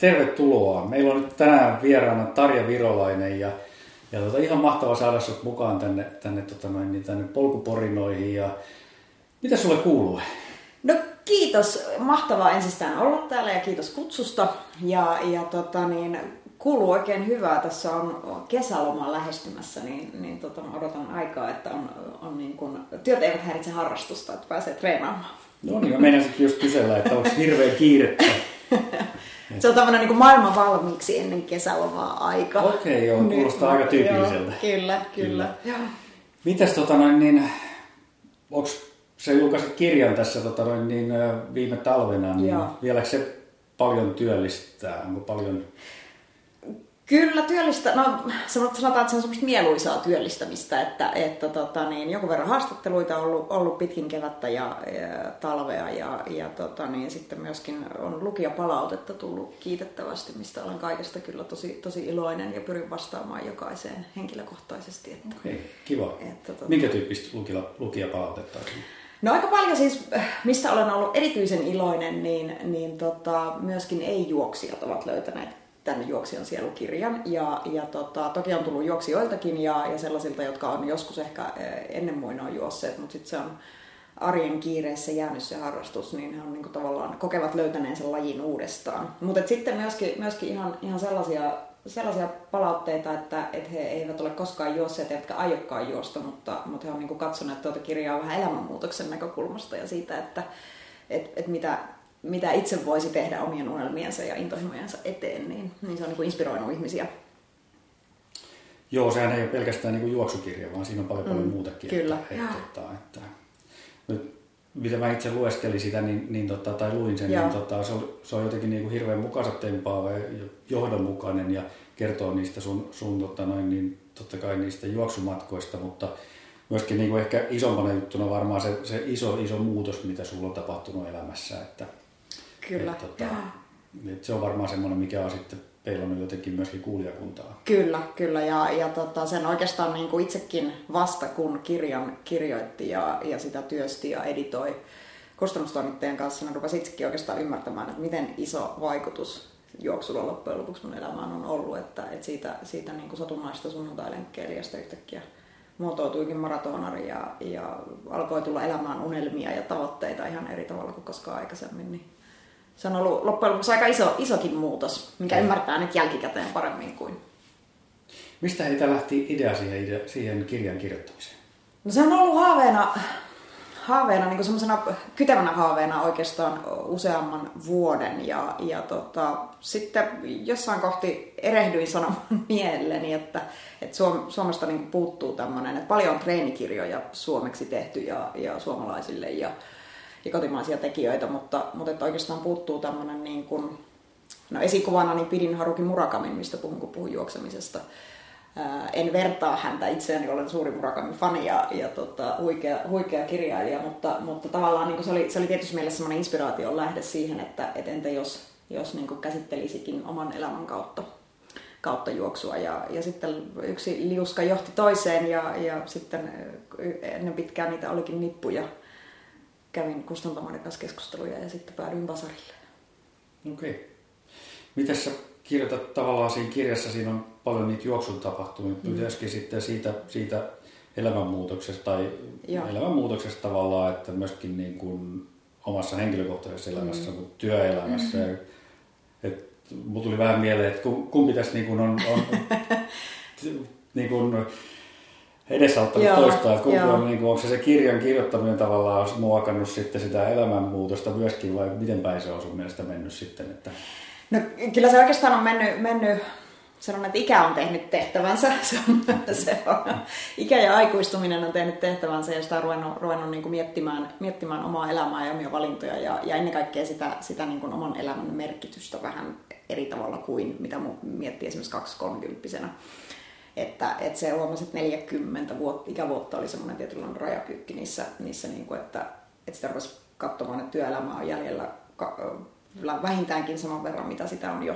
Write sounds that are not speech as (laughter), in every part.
tervetuloa. Meillä on nyt tänään vieraana Tarja Virolainen ja, ja tota, ihan mahtava saada sinut mukaan tänne, tänne, tota noin, niin tänne polkuporinoihin. Ja, mitä sulle kuuluu? No kiitos. Mahtavaa ensistään olla täällä ja kiitos kutsusta. Ja, ja tota, niin, kuuluu oikein hyvää. Tässä on kesäloma lähestymässä, niin, niin tota, odotan aikaa, että on, on niin kun, työt eivät häiritse harrastusta, että pääsee treenaamaan. No niin, mä meinasinkin just kysellä, että onko hirveän kiirettä. (laughs) Se on tämmöinen niin maailman valmiiksi ennen kesälomaa aika. Okei, okay, joo, kuulostaa aika tyypilliseltä. Joo, kyllä, kyllä. kyllä. Mitäs tota noin, niin, onko se julkaisit kirjan tässä tota noin, niin, viime talvena, niin vieläkö se paljon työllistää? Onko paljon Kyllä työllistä, no sanotaan, että se on semmoista mieluisaa työllistämistä, että, että tota, niin, joku verran haastatteluita on ollut, ollut pitkin kevättä ja, ja talvea ja, ja tota, niin, sitten myöskin on lukijapalautetta tullut kiitettävästi, mistä olen kaikesta kyllä tosi, tosi iloinen ja pyrin vastaamaan jokaiseen henkilökohtaisesti. Että, Okei, kiva. Että, tota, Minkä tyyppistä lukijapalautetta on? No aika paljon siis, mistä olen ollut erityisen iloinen, niin, niin tota, myöskin ei-juoksijat ovat löytäneet tämän juoksijan sielukirjan. Ja, ja tota, toki on tullut juoksijoiltakin ja, ja sellaisilta, jotka on joskus ehkä eh, ennen muinoa juosseet, mutta sitten se on arjen kiireessä jäänyt se harrastus, niin he on niin kuin tavallaan kokevat löytäneen sen lajin uudestaan. Mutta sitten myöskin, myöskin ihan, ihan sellaisia, sellaisia palautteita, että, että he eivät ole koskaan juosseet eivätkä aiokkaan juosta, mutta, mutta he on niin kuin katsoneet tuota kirjaa vähän elämänmuutoksen näkökulmasta ja siitä, että et, et mitä, mitä itse voisi tehdä omien unelmiensa ja intohimojensa eteen, niin, niin se on niin inspiroinut ihmisiä. Joo, sehän ei ole pelkästään niin kuin juoksukirja, vaan siinä on paljon, mm, paljon muutakin. Kyllä. Että, että, että, että, nyt, mitä mä itse lueskelin sitä niin, niin tota, tai luin sen, Joo. niin tota, se, on, se on jotenkin niin kuin hirveän mukaansa tempaava ja johdonmukainen ja kertoo niistä sun, sun tota, noin, niin, totta kai niistä juoksumatkoista, mutta myöskin niin kuin ehkä isompana juttuna varmaan se, se iso, iso muutos, mitä sulla on tapahtunut elämässä, että Kyllä. Et, tota, et se on varmaan semmoinen, mikä on sitten peilannut jotenkin myöskin kuulijakuntaa. Kyllä, kyllä. Ja, ja tota, sen oikeastaan niin kuin itsekin vasta kun kirjan kirjoitti ja, ja sitä työsti ja editoi kustannustoimittajan kanssa, niin rupesi itsekin oikeastaan ymmärtämään, että miten iso vaikutus juoksulla loppujen lopuksi mun elämään on ollut, että, että siitä, siitä niin kuin satunnaista sunnuntailenkkeilijästä yhtäkkiä muotoutuikin maratonari ja, ja alkoi tulla elämään unelmia ja tavoitteita ihan eri tavalla kuin koskaan aikaisemmin. Niin se on ollut loppujen lopuksi aika iso, isokin muutos, mikä mm. ymmärtää nyt jälkikäteen paremmin kuin. Mistä heitä lähti idea siihen, siihen kirjan kirjoittamiseen? No se on ollut haaveena, haaveena niin semmoisena kytevänä haaveena oikeastaan useamman vuoden. Ja, ja tota, sitten jossain kohti erehdyin sanomaan (laughs) mielelläni, että, että Suom- Suomesta niin puuttuu tämmöinen, että paljon on treenikirjoja suomeksi tehty ja, ja suomalaisille. Ja, ja kotimaisia tekijöitä, mutta, mutta että oikeastaan puuttuu tämmöinen niin kuin, no esikuvana niin pidin Haruki Murakamin, mistä puhun, kun puhun juoksemisesta. En vertaa häntä itseäni, olen suuri Murakamin fani ja, ja tota, huikea, huikea kirjailija, mutta, mutta tavallaan niin se, oli, se oli tietysti mielessä semmoinen inspiraation lähde siihen, että et entä jos, jos niin käsittelisikin oman elämän kautta kautta juoksua. Ja, ja sitten yksi liuska johti toiseen ja, ja sitten ennen pitkään niitä olikin nippuja kävin kustantamoiden kanssa keskusteluja ja sitten päädyin Basarille. Okei. Okay. Miten sä kirjoitat tavallaan siinä kirjassa, siinä on paljon niitä juoksun tapahtumia, mm. myöskin sitten siitä, siitä elämänmuutoksesta tai Joo. elämänmuutoksesta tavallaan, että myöskin niin kuin omassa henkilökohtaisessa elämässä, mm. kuin työelämässä. Mm-hmm. Et, mulla tuli vähän mieleen, että kumpi tässä niin kuin on, on (laughs) niin kuin, edesauttanut joo, toista, että kumpi on, niin kuin, onko se, se kirjan kirjoittaminen tavallaan muokannut sitten sitä elämänmuutosta myöskin vai miten päin se on sun mielestä mennyt sitten? Että... No kyllä se oikeastaan on mennyt, mennyt sanon, että ikä on tehnyt tehtävänsä. (laughs) Se on, se on, ikä ja aikuistuminen on tehnyt tehtävänsä ja sitä on ruvennut, ruvennut niin kuin miettimään, miettimään omaa elämää ja omia valintoja ja, ja ennen kaikkea sitä, sitä niin kuin oman elämän merkitystä vähän eri tavalla kuin mitä miettii esimerkiksi 2-30 että, että se huomasi, että 40 vuotta, ikävuotta oli semmoinen tietynlainen rajapyykki niissä, niissä niin kuin, että, että sitä rupesi katsomaan, että työelämä on jäljellä vähintäänkin saman verran, mitä sitä on jo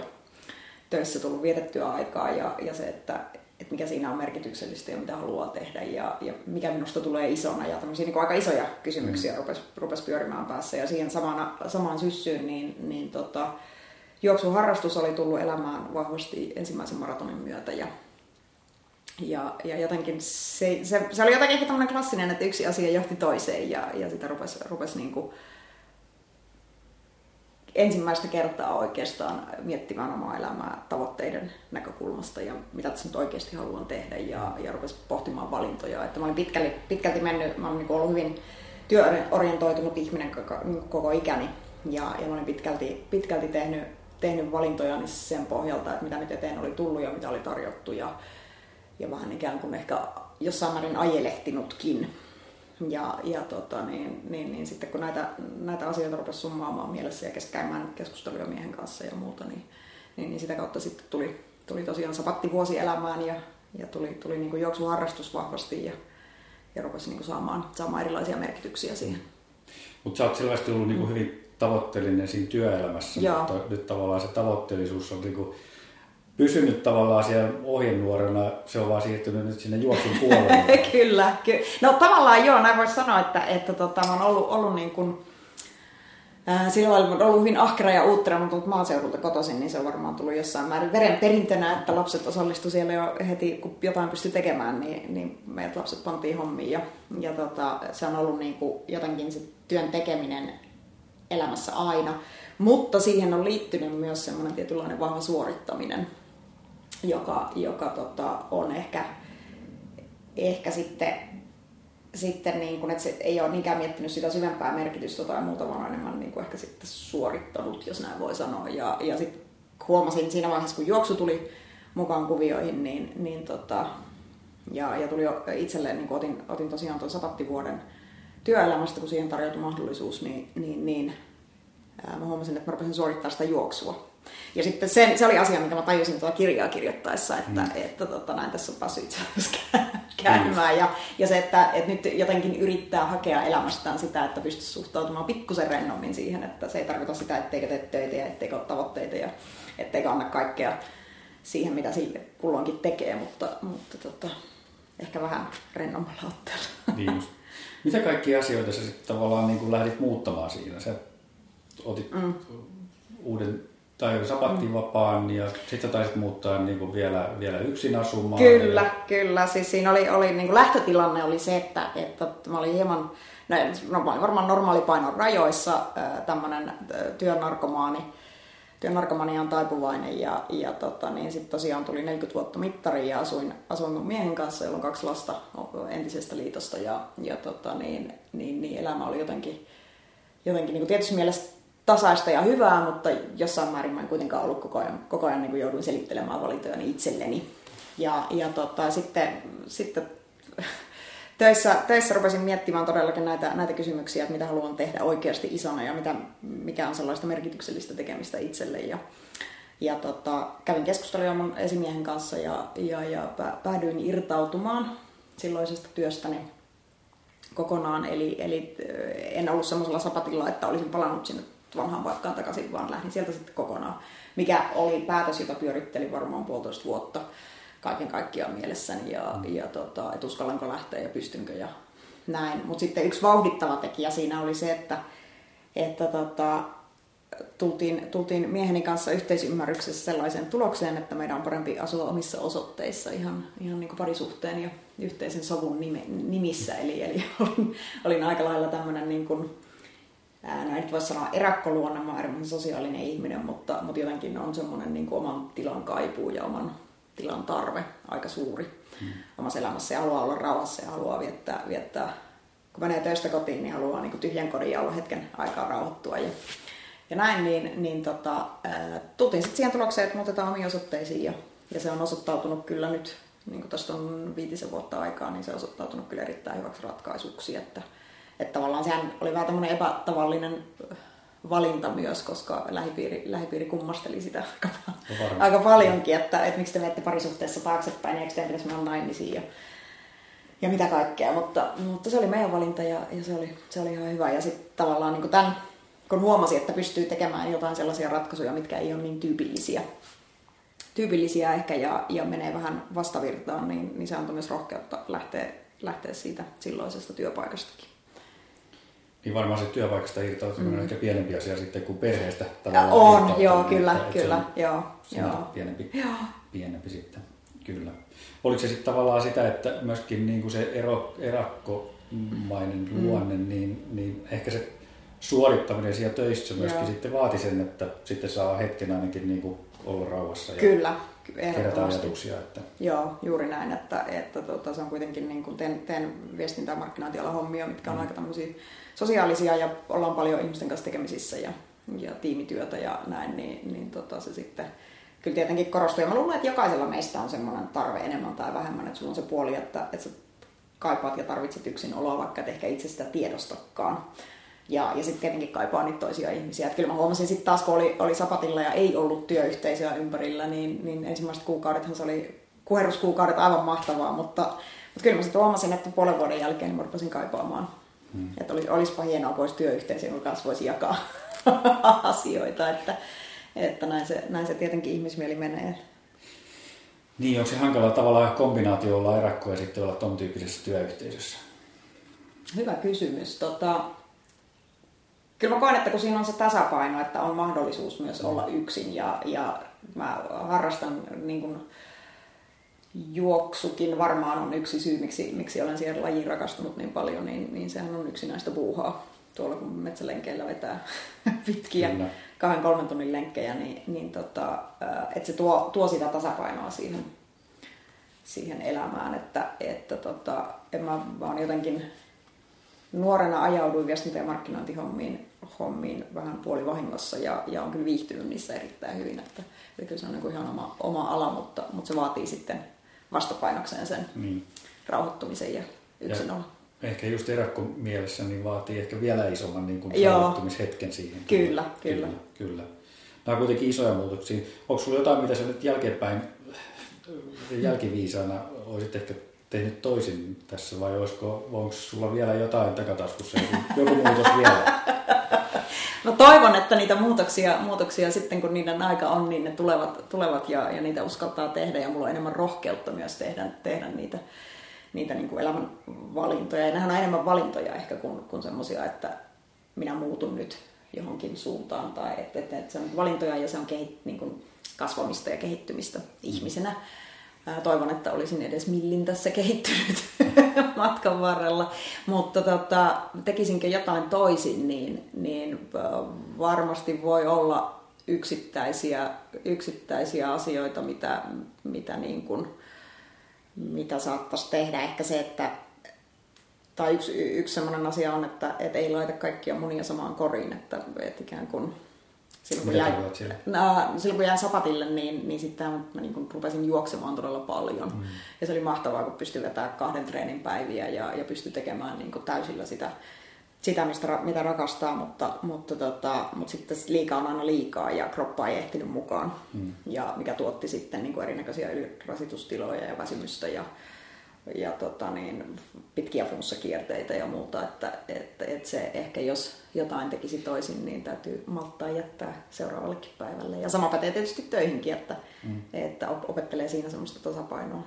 töissä tullut vietettyä aikaa. Ja, ja se, että, että mikä siinä on merkityksellistä ja mitä haluaa tehdä. Ja, ja mikä minusta tulee isona. Ja tämmöisiä niin aika isoja kysymyksiä mm. rupesi, rupesi pyörimään päässä. Ja siihen samana, samaan syssyyn niin, niin tota, juoksuharrastus oli tullut elämään vahvasti ensimmäisen maratonin myötä. Ja, ja, ja jotenkin se, se, se, oli jotenkin ehkä tämmöinen klassinen, että yksi asia johti toiseen ja, ja sitä rupesi, rupesi niin kuin ensimmäistä kertaa oikeastaan miettimään omaa elämää tavoitteiden näkökulmasta ja mitä tässä nyt oikeasti haluan tehdä ja, ja rupesi pohtimaan valintoja. Että mä olin pitkälti, pitkälti mennyt, mä olin niin ollut hyvin työorientoitunut ihminen koko, niin koko ikäni ja, ja mä olin pitkälti, pitkälti tehnyt, tehnyt valintoja sen pohjalta, että mitä nyt eteen oli tullut ja mitä oli tarjottu ja, ja vähän ikään kuin ehkä jossain määrin ajelehtinutkin. Ja, ja tota, niin, niin, niin, sitten kun näitä, näitä asioita rupesi summaamaan mielessä ja käymään keskusteluja miehen kanssa ja muuta, niin, niin, niin sitä kautta sitten tuli, tuli tosiaan sapatti vuosi elämään ja, ja tuli, tuli niin kuin juoksuharrastus vahvasti ja, ja rupesi niin kuin saamaan, saamaan erilaisia merkityksiä siihen. Mutta sä oot selvästi ollut niin kuin hyvin tavoitteellinen siinä työelämässä, Joo. mutta nyt tavallaan se tavoitteellisuus on niin kuin pysynyt tavallaan siellä ohjenuorena, se on vaan siirtynyt nyt sinne juoksun (laughs) puolelle. kyllä, ky- no tavallaan joo, näin voisi sanoa, että, että tota, mä oon ollut, ollut niin kuin, äh, sillä lailla ollut hyvin ahkera ja uuttera, mutta tullut maaseudulta kotoisin, niin se on varmaan tullut jossain määrin verenperintönä, että lapset osallistu siellä jo heti, kun jotain pystyi tekemään, niin, niin meidät lapset pantiin hommiin. Ja, ja tota, se on ollut niin kuin jotenkin se työn tekeminen elämässä aina. Mutta siihen on liittynyt myös semmoinen tietynlainen vahva suorittaminen joka, joka tota, on ehkä, ehkä sitten, sitten niin kuin, että se ei ole niinkään miettinyt sitä syvempää merkitystä tai muuta, vaan enemmän niin ehkä sitten suorittanut, jos näin voi sanoa. Ja, ja sitten huomasin siinä vaiheessa, kun juoksu tuli mukaan kuvioihin, niin, niin tota, ja, ja tuli itselleen, niin otin, otin tosiaan tuon sapattivuoden työelämästä, kun siihen tarjoutui mahdollisuus, niin, niin, niin ää, mä huomasin, että mä rupesin suorittaa sitä juoksua. Ja sitten se, se oli asia, mitä mä tajusin tuota kirjaa kirjoittaessa, että, mm. että, että tota, näin tässä on päässyt itse asiassa käymään. Mm. Ja, ja se, että, että nyt jotenkin yrittää hakea elämästään sitä, että pystyisi suhtautumaan pikkusen rennommin siihen, että se ei tarkoita sitä, etteikö tee töitä ja etteikö ole tavoitteita ja etteikö anna kaikkea siihen, mitä sille kulloinkin tekee, mutta, mutta tota, ehkä vähän rennommalla otteella. Niin just. Mitä kaikkia asioita sä sitten tavallaan niin kuin lähdit muuttamaan siinä? Sä otit mm. uuden tai sapattivapaan ja sitten taisit muuttaa niin kuin vielä, vielä yksin asumaan. Kyllä, ja... kyllä. Siis siinä oli, oli niin kuin lähtötilanne oli se, että, että mä olin hieman, no, no varmaan normaalipainon rajoissa tämmöinen työnarkomaani, työnarkomaniaan taipuvainen ja, ja tota, niin sitten tosiaan tuli 40 vuotta mittari ja asuin, asuin mun miehen kanssa, jolla on kaksi lasta entisestä liitosta ja, ja tota, niin, niin, niin, elämä oli jotenkin, jotenkin niin kuin tietysti mielessä tasaista ja hyvää, mutta jossain määrin mä en kuitenkaan ollut koko ajan, koko ajan niin kuin jouduin selittelemään valintojani itselleni. Ja, ja tota, sitten, sitten (laughs) töissä, töissä rupesin miettimään todellakin näitä, näitä kysymyksiä, että mitä haluan tehdä oikeasti isona ja mitä, mikä on sellaista merkityksellistä tekemistä itselle. Ja, ja tota, kävin keskustelua mun esimiehen kanssa ja, ja, ja päädyin irtautumaan silloisesta työstäni kokonaan. Eli, eli en ollut semmoisella sapatilla, että olisin palannut sinne vanhaan paikkaan takaisin, vaan lähdin sieltä sitten kokonaan. Mikä oli päätös, jota pyörittelin varmaan puolitoista vuotta kaiken kaikkiaan mielessäni ja, mm. ja tota, että uskallanko lähteä ja pystynkö ja näin. Mutta sitten yksi vauhdittava tekijä siinä oli se, että, että tota, tultiin, tultiin mieheni kanssa yhteisymmärryksessä sellaiseen tulokseen, että meidän on parempi asua omissa osoitteissa ihan, ihan niin kuin parisuhteen ja yhteisen sovun nime, nimissä. Eli, eli (laughs) olin, olin aika lailla tämmöinen niin kuin, no nyt voisi sanoa erakkoluonne, mä olen sosiaalinen ihminen, mutta, mutta jotenkin on semmoinen niin oman tilan kaipuu ja oman tilan tarve aika suuri hmm. omassa elämässä ja haluaa olla rauhassa ja haluaa viettää, viettää kun menee töistä kotiin, niin haluaa niin tyhjän kodin ja olla hetken aikaa rauhoittua ja, ja näin, niin, niin tota, ää, tultiin sitten siihen tulokseen, että muutetaan omiin osoitteisiin ja, ja se on osoittautunut kyllä nyt, niin kuin tästä on viitisen vuotta aikaa, niin se on osoittautunut kyllä erittäin hyväksi ratkaisuksi, että, että tavallaan sehän oli vähän tämmöinen epätavallinen valinta myös, koska lähipiiri, lähipiiri kummasteli sitä (laughs) aika, no aika paljonkin, että, että miksi te menette parisuhteessa taaksepäin, eikö teidän pitäisi mennä naimisiin ja, ja mitä kaikkea, mutta, mutta se oli meidän valinta ja, ja se, oli, se oli ihan hyvä. Ja sitten tavallaan niin tämän, kun huomasi, että pystyy tekemään jotain sellaisia ratkaisuja, mitkä ei ole niin tyypillisiä, tyypillisiä ehkä ja, ja menee vähän vastavirtaan, niin, niin se antoi myös rohkeutta lähteä, lähteä siitä silloisesta työpaikastakin. Niin varmaan se työpaikasta irtautuminen mm. on ehkä pienempi asia sitten kuin perheestä. On, joo, kyllä, että, kyllä, että joo. Se on, joo. Pienempi, joo. pienempi sitten, kyllä. Oliko se sitten tavallaan sitä, että myöskin niin kuin se ero, erakkomainen mm. luonne, niin, niin ehkä se suorittaminen siellä töissä myöskin joo. sitten vaati sen, että sitten saa hetken ainakin niin kuin olla rauhassa ja Kyllä, kerätä ajatuksia. Että... Joo, juuri näin, että, että tota, se on kuitenkin, niin kuin teen, teen viestintä- ja markkinointialan hommia, mitkä on mm. aika tämmöisiä sosiaalisia ja ollaan paljon ihmisten kanssa tekemisissä ja, ja tiimityötä ja näin, niin, niin tota, se sitten kyllä tietenkin korostuu. Ja mä luulen, että jokaisella meistä on semmoinen tarve enemmän tai vähemmän, että sulla on se puoli, että, että sä kaipaat ja tarvitset yksin oloa, vaikka et ehkä itse sitä tiedostakaan. Ja, ja sitten tietenkin kaipaa niitä toisia ihmisia. Et kyllä mä huomasin sitten taas, kun oli, oli sapatilla ja ei ollut työyhteisöä ympärillä, niin, niin ensimmäiset kuukaudethan se oli kuheruskuukaudet aivan mahtavaa, mutta, mutta kyllä mä sitten huomasin, että puolen vuoden jälkeen niin mä rupesin kaipaamaan. Hmm. Että olisi, olisipa hienoa, kun olisi työyhteisö, jonka kanssa voisi jakaa (laughs) asioita, että, että näin, se, näin se tietenkin ihmismieli menee. Niin, onko se hankala tavallaan kombinaatio olla erakko ja sitten olla tuon tyyppisessä työyhteisössä? Hyvä kysymys. Tota, kyllä mä koen, että kun siinä on se tasapaino, että on mahdollisuus myös olla yksin ja, ja mä harrastan niin kuin, juoksukin varmaan on yksi syy, miksi, miksi olen siihen lajiin rakastunut niin paljon, niin, niin sehän on yksi näistä puuhaa. Tuolla kun metsälenkeillä vetää (laughs) pitkiä Kyllä. kahden kolmen tunnin lenkkejä, niin, niin tota, että se tuo, tuo sitä tasapainoa siihen, siihen elämään, että, että tota, en mä vaan jotenkin nuorena ajauduin viestintä- ja markkinointihommiin hommiin vähän puolivahingossa ja, ja on kyllä viihtynyt niissä erittäin hyvin. Että, että kyllä se on niin kuin ihan oma, oma ala, mutta, mutta se vaatii sitten vastapainokseen sen niin. rauhoittumisen ja yksinolo. Ehkä just erakko mielessä niin vaatii ehkä vielä isomman niin kuin rauhoittumishetken siihen. Kyllä, kyllä. kyllä. kyllä. Nämä on kuitenkin isoja muutoksia. Onko sinulla jotain, mitä sä nyt jälkeenpäin jälkiviisaana olisit ehkä tehnyt toisin tässä vai olisiko, onko sulla vielä jotain takataskussa, joku muutos vielä? No toivon, että niitä muutoksia, muutoksia sitten kun niiden aika on, niin ne tulevat, tulevat ja, ja niitä uskaltaa tehdä ja mulla on enemmän rohkeutta myös tehdä, tehdä niitä, niitä niin kuin elämän valintoja. Ja nehän on enemmän valintoja ehkä kuin, kuin semmoisia, että minä muutun nyt johonkin suuntaan tai että, että, että se on valintoja ja se on kehit, niin kuin kasvamista ja kehittymistä ihmisenä. Toivon, että olisin edes millin tässä kehittynyt (laughs) matkan varrella, mutta tota, tekisinkö jotain toisin, niin, niin varmasti voi olla yksittäisiä, yksittäisiä asioita, mitä, mitä, niin kuin, mitä saattaisi tehdä. Ehkä se, että tai yksi, yksi sellainen asia on, että, että ei laita kaikkia munia samaan koriin, että, että ikään kuin silloin kun, jäin, silloin kun jäin sapatille, niin, niin sitten mä niin kun rupesin juoksemaan todella paljon. Mm. Ja se oli mahtavaa, kun pystyi vetämään kahden treenin päiviä ja, ja pystyi tekemään niin täysillä sitä, sitä mistä, mitä rakastaa, mutta, mutta, tota, mutta sitten liikaa on aina liikaa ja kroppa ei ehtinyt mukaan. Mm. Ja mikä tuotti sitten niin erinäköisiä ylirasitustiloja ja väsymystä ja, ja tota niin, pitkiä flunssakierteitä ja muuta, että, että, että se ehkä jos jotain tekisi toisin, niin täytyy malttaa jättää seuraavallekin päivälle. Ja sama pätee tietysti töihinkin, että, mm. että opettelee siinä semmoista tasapainoa.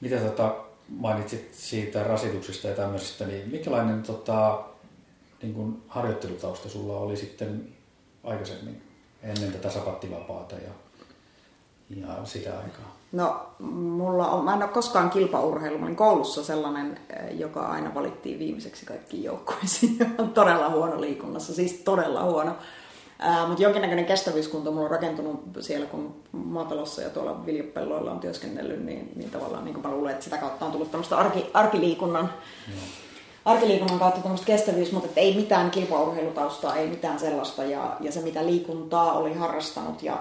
Mitä tota, mainitsit siitä rasituksesta ja tämmöisestä, niin minkälainen tota, niin kuin harjoittelutausta sulla oli sitten aikaisemmin ennen tätä sapattivapaata ja, ja sitä aikaa? No, mulla on, mä en ole koskaan kilpaurheilu. Mä olin koulussa sellainen, eh, joka aina valittiin viimeiseksi kaikkiin joukkueisiin. (laughs) on todella huono liikunnassa, siis todella huono. Ää, mutta jonkinnäköinen kestävyyskunto mulla on rakentunut siellä, kun maatalossa ja tuolla viljapelloilla on työskennellyt, niin, niin tavallaan niin mä luulen, että sitä kautta on tullut tämmöistä arki, arkiliikunnan, mm. arkiliikunnan kautta tämmöistä kestävyys, mutta ei mitään kilpaurheilutaustaa, ei mitään sellaista. Ja, ja se, mitä liikuntaa oli harrastanut ja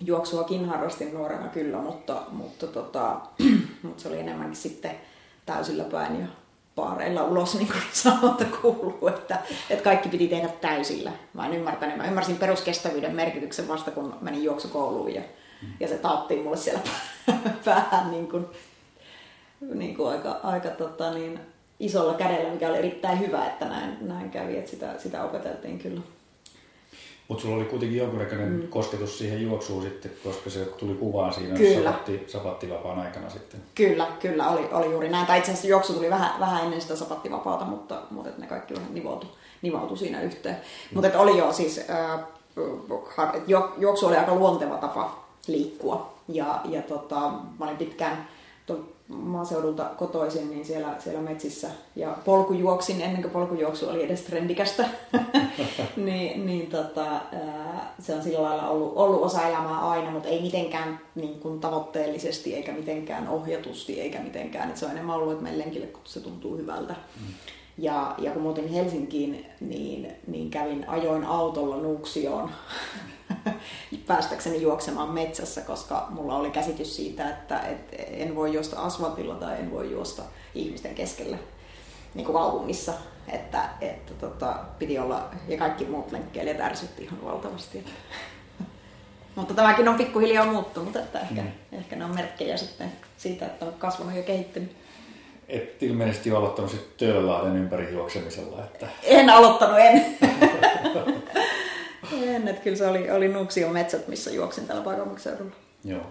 juoksuakin harrastin nuorena kyllä, mutta, mutta, tota, (clears throat) mutta se oli enemmänkin sitten täysillä päin ja paareilla ulos, niin kuin (laughs) sanonta kuuluu, että, että kaikki piti tehdä täysillä. Mä en ymmärtänyt. Mä ymmärsin peruskestävyyden merkityksen vasta, kun menin juoksukouluun ja, ja se taattiin mulle siellä (laughs) vähän niin kuin, niin kuin aika, aika tota, niin, isolla kädellä, mikä oli erittäin hyvä, että näin, näin kävi, että sitä, sitä opeteltiin kyllä. Mutta sulla oli kuitenkin jonkunnäköinen mm. kosketus siihen juoksuun sitten, koska se tuli kuvaan siinä kyllä. sapatti, sapattivapaan aikana sitten. Kyllä, kyllä, oli, oli juuri näin. Tai itse asiassa juoksu tuli vähän, vähän ennen sitä sapattivapaata, mutta, mutta ne kaikki vähän nivoutui, nivoutui siinä yhteen. Mm. Mutta oli jo siis, äh, juoksu oli aika luonteva tapa liikkua. Ja, ja tota, mä olin pitkään maaseudulta kotoisin, niin siellä, siellä metsissä ja polkujuoksin ennen kuin polkujuoksu oli edes trendikästä. (laughs) niin, niin tota, se on sillä lailla ollut, ollut osa elämää aina, mutta ei mitenkään niin kuin tavoitteellisesti eikä mitenkään ohjatusti eikä mitenkään. Et se on enemmän ollut, että meidän lenkille, kun se tuntuu hyvältä. Mm. Ja, ja kun muutin Helsinkiin, niin, niin kävin, ajoin autolla Nuuksioon (laughs) (laughs) päästäkseni juoksemaan metsässä, koska mulla oli käsitys siitä, että, että en voi juosta asfaltilla tai en voi juosta ihmisten keskellä niin kuin kaupungissa. Että, että tota, piti olla, ja kaikki muut lenkkeilijät ärsytti ihan valtavasti. (laughs) Mutta tämäkin on pikkuhiljaa muuttunut, että ehkä, mm. ehkä ne on merkkejä sitten siitä, että on kasvanut ja kehittynyt. Et ilmeisesti ole aloittanut sitten Töölölahden ympäri juoksemisella. Että... En aloittanut, en. (laughs) en, että kyllä se oli, oli Nuuksion metsät, missä juoksin tällä pääkaupunkiseudulla. Joo.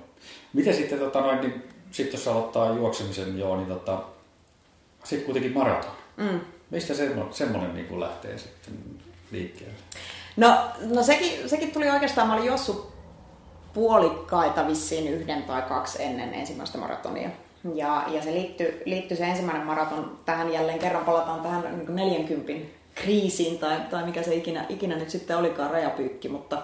Miten sitten, tota, noin, niin, sit jos aloittaa juoksemisen joo, niin tota, sitten kuitenkin maraton. Mm. Mistä semmoinen, semmoinen niin lähtee sitten liikkeelle? No, no sekin, sekin tuli oikeastaan, mä olin juossut puolikkaita vissiin yhden tai kaksi ennen ensimmäistä maratonia. Ja, ja se liittyy, liittyy se ensimmäinen maraton tähän jälleen kerran, palataan tähän niin 40 kriisiin tai, tai mikä se ikinä, ikinä nyt sitten olikaan rajapyykki, mutta,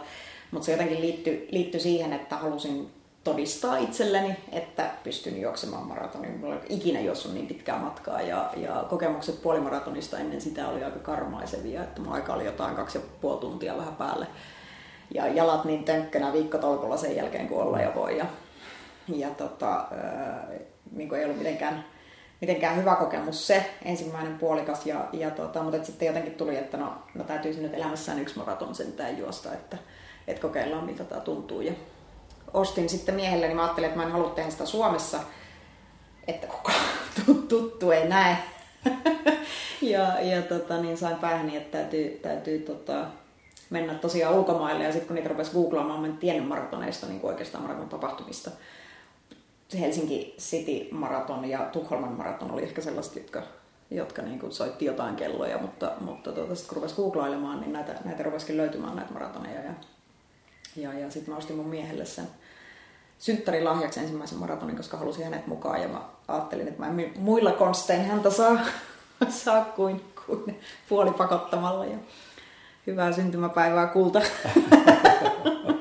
mutta se jotenkin liittyi, liittyi siihen, että halusin todistaa itselleni, että pystyn juoksemaan maratonin. Mulla ei ikinä juossut niin pitkää matkaa ja, ja kokemukset puolimaratonista ennen sitä oli aika karmaisevia, että mun aika oli jotain kaksi ja puoli tuntia vähän päälle. Ja jalat niin tönkkönä viikkotolkulla sen jälkeen, kun olla ja voi. Ja, ja tota, niin ei ollut mitenkään, mitenkään hyvä kokemus se ensimmäinen puolikas. Ja, ja tota, mutta sitten jotenkin tuli, että no, no täytyisi nyt elämässään yksi maraton sentään juosta, että, että kokeillaan miltä tämä tuntuu. Ja ostin sitten miehelle, niin mä ajattelin, että mä en halua tehdä sitä Suomessa, että kukaan (laughs) tuttu ei näe. (laughs) ja ja tota, niin sain päähän, että täytyy, täytyy tota, mennä tosiaan ulkomaille ja sitten kun niitä rupesi googlaamaan, mä en tiennyt maratoneista niin oikeastaan maraton tapahtumista. Helsinki City Maraton ja Tukholman Maraton oli ehkä sellaiset, jotka, jotka niin kuin soitti jotain kelloja, mutta, mutta tuota, sitten kun rupesi googlailemaan, niin näitä, näitä rupesikin löytymään näitä maratoneja. Ja, ja, ja sitten mä ostin mun miehelle sen synttärin lahjaksi ensimmäisen maratonin, koska halusin hänet mukaan. Ja mä ajattelin, että mä en muilla konstein häntä saa, (laughs) saa kuin, kuin puolipakottamalla. Ja hyvää syntymäpäivää kulta. (laughs)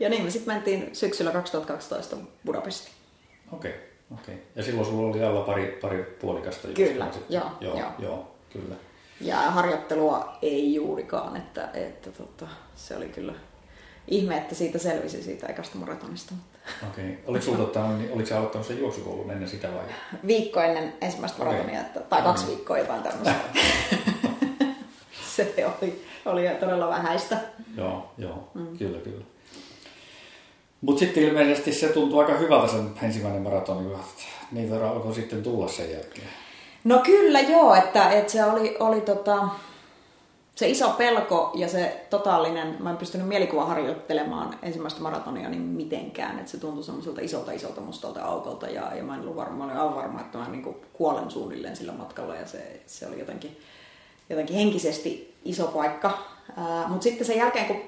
Ja niin me sitten mentiin syksyllä 2012 Budapestiin. Okei, okay, okei. Okay. Ja silloin sulla oli alla pari, pari puolikasta Kyllä, joo, joo, joo. joo, kyllä. Ja harjoittelua ei juurikaan, että, että tota, se oli kyllä ihme, että siitä selvisi siitä ekasta maratonista. Okei. Okay. Oliko, sulta, tota, niin, oliko aloittanut sen juoksukoulun ennen sitä vai? Viikko ennen ensimmäistä okay. maratonia, että, tai kaksi mm. viikkoa jotain tämmöistä. (laughs) se oli, oli todella vähäistä. Joo, joo, mm. kyllä, kyllä. Mutta sitten ilmeisesti se tuntuu aika hyvältä sen ensimmäinen maratoni, kun niitä alkoi sitten tulla sen jälkeen. No kyllä joo, että, että se oli, oli tota, se iso pelko ja se totaalinen, mä en pystynyt mielikuva harjoittelemaan ensimmäistä maratonia niin mitenkään, että se tuntui semmoiselta isolta isolta mustalta aukolta ja, ja mä en ollut varma, mä olin aivan varma, että mä niin kuolen suunnilleen sillä matkalla ja se, se oli jotenkin, jotenkin henkisesti iso paikka. Mutta sitten sen jälkeen, kun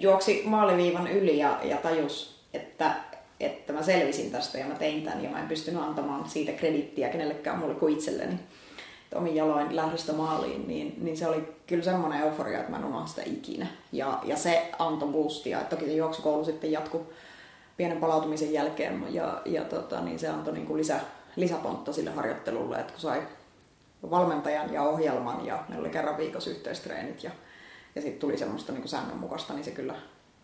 juoksi maaliviivan yli ja, ja tajus, että, että mä selvisin tästä ja mä tein tämän ja mä en pystynyt antamaan siitä kredittiä kenellekään mulle kuin itselleni omin jaloin lähdöstä maaliin, niin, niin se oli kyllä semmoinen euforia, että mä en unohda sitä ikinä. Ja, ja se antoi boostia. Toki se juoksukoulu sitten jatkui pienen palautumisen jälkeen ja, ja tota, niin se antoi niin kuin lisä, lisäpontta sille harjoittelulle, että kun sai valmentajan ja ohjelman ja meillä oli kerran viikossa yhteistreenit ja ja sitten tuli semmoista niin säännönmukaista, niin se kyllä,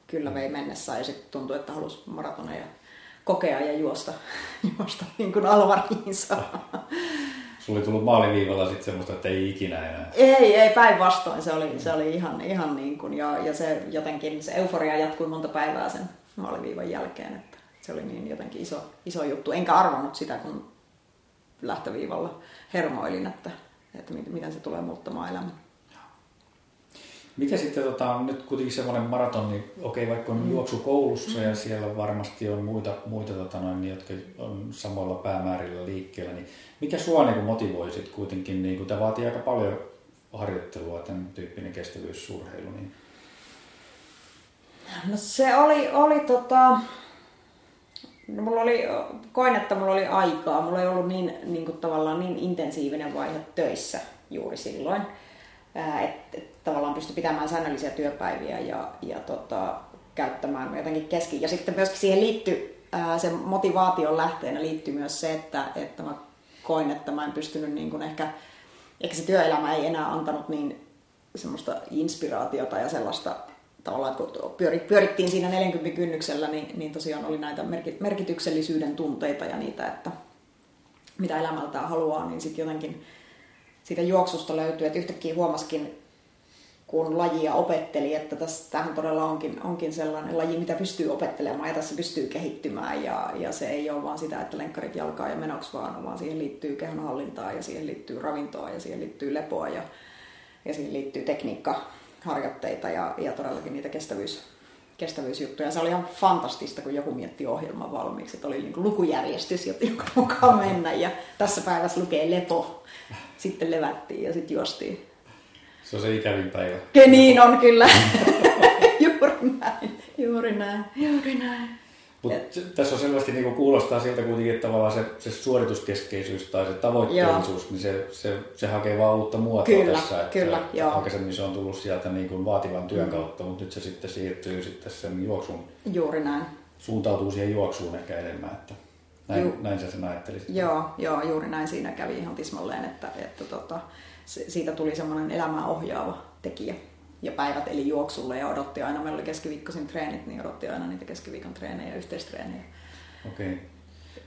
kyllä vei mennessä ja sitten tuntui, että halusi maratoneja kokea ja juosta, (laughs) juosta niin kuin alvariinsa. (laughs) Sulla oli tullut maaliviivalla sitten semmoista, että ei ikinä enää. Ei, ei päinvastoin. Se oli, se oli ihan, ihan niin kuin, ja, ja se jotenkin, se euforia jatkui monta päivää sen maaliviivan jälkeen, että se oli niin jotenkin iso, iso juttu. Enkä arvannut sitä, kun lähtöviivalla hermoilin, että, että miten se tulee muuttamaan elämän. Mikä sitten tota, on nyt kuitenkin semmoinen maraton, niin okei, vaikka on mm. juoksu koulussa mm. ja siellä varmasti on muita, muita tota noin, jotka on samoilla päämäärillä liikkeellä, niin mikä sua niin motivoi sitten kuitenkin, niin kun tämä vaatii aika paljon harjoittelua, tämän tyyppinen kestävyysurheilu, niin No se oli, oli tota, no mulla oli, koin, että mulla oli aikaa. Mulla ei ollut niin, niin kuin tavallaan niin intensiivinen vaihe töissä juuri silloin, että et, tavallaan pystyi pitämään säännöllisiä työpäiviä ja, ja tota, käyttämään jotenkin keski. Ja sitten myöskin siihen liittyy, sen motivaation lähteenä liittyy myös se, että, että mä koin, että mä en pystynyt niin kuin ehkä, ehkä se työelämä ei enää antanut niin semmoista inspiraatiota ja sellaista tavallaan, kun pyörittiin siinä 40 kynnyksellä, niin, niin tosiaan oli näitä merkityksellisyyden tunteita ja niitä, että mitä elämältään haluaa, niin sitten jotenkin siitä juoksusta löytyy, että yhtäkkiä huomaskin, kun lajia opetteli, että tämähän todella onkin, onkin sellainen laji, mitä pystyy opettelemaan ja tässä pystyy kehittymään. Ja, ja se ei ole vaan sitä, että lenkkarit jalkaa ja menoksi vaan, vaan siihen liittyy kehonhallintaa ja siihen liittyy ravintoa ja siihen liittyy lepoa ja, ja siihen liittyy tekniikka, harjoitteita ja, ja todellakin niitä kestävyys, kestävyysjuttuja. Se oli ihan fantastista, kun joku mietti ohjelman valmiiksi, että oli niin kuin lukujärjestys, jonka mukaan mennä ja tässä päivässä lukee lepo. Sitten levättiin ja sitten juostiin. Se on se ikävin päivä. Ke, niin on kyllä. (laughs) juuri näin, juuri näin, juuri näin. Mutta tässä on selvästi niin kuulostaa siltä kuitenkin, että tavallaan se, se suorituskeskeisyys tai se tavoitteellisuus, joo. niin se, se, se hakee vaan uutta muotoa kyllä, tässä. Että, kyllä, joo. Aikaisemmin se on tullut sieltä niin kuin vaativan työn mm. kautta, mutta nyt se sitten siirtyy sitten sen juoksun. Juuri näin. Suuntautuu siihen juoksuun ehkä enemmän, että näin, Ju- näin sä sen ajattelisit. Joo, joo, juuri näin siinä kävi ihan tismalleen, että, että tota, se, siitä tuli semmoinen elämää ohjaava tekijä ja päivät eli juoksulle ja odotti aina, meillä oli keskiviikkoisin treenit, niin odotti aina niitä keskiviikon treenejä, yhteistreenejä. Okei. Okay.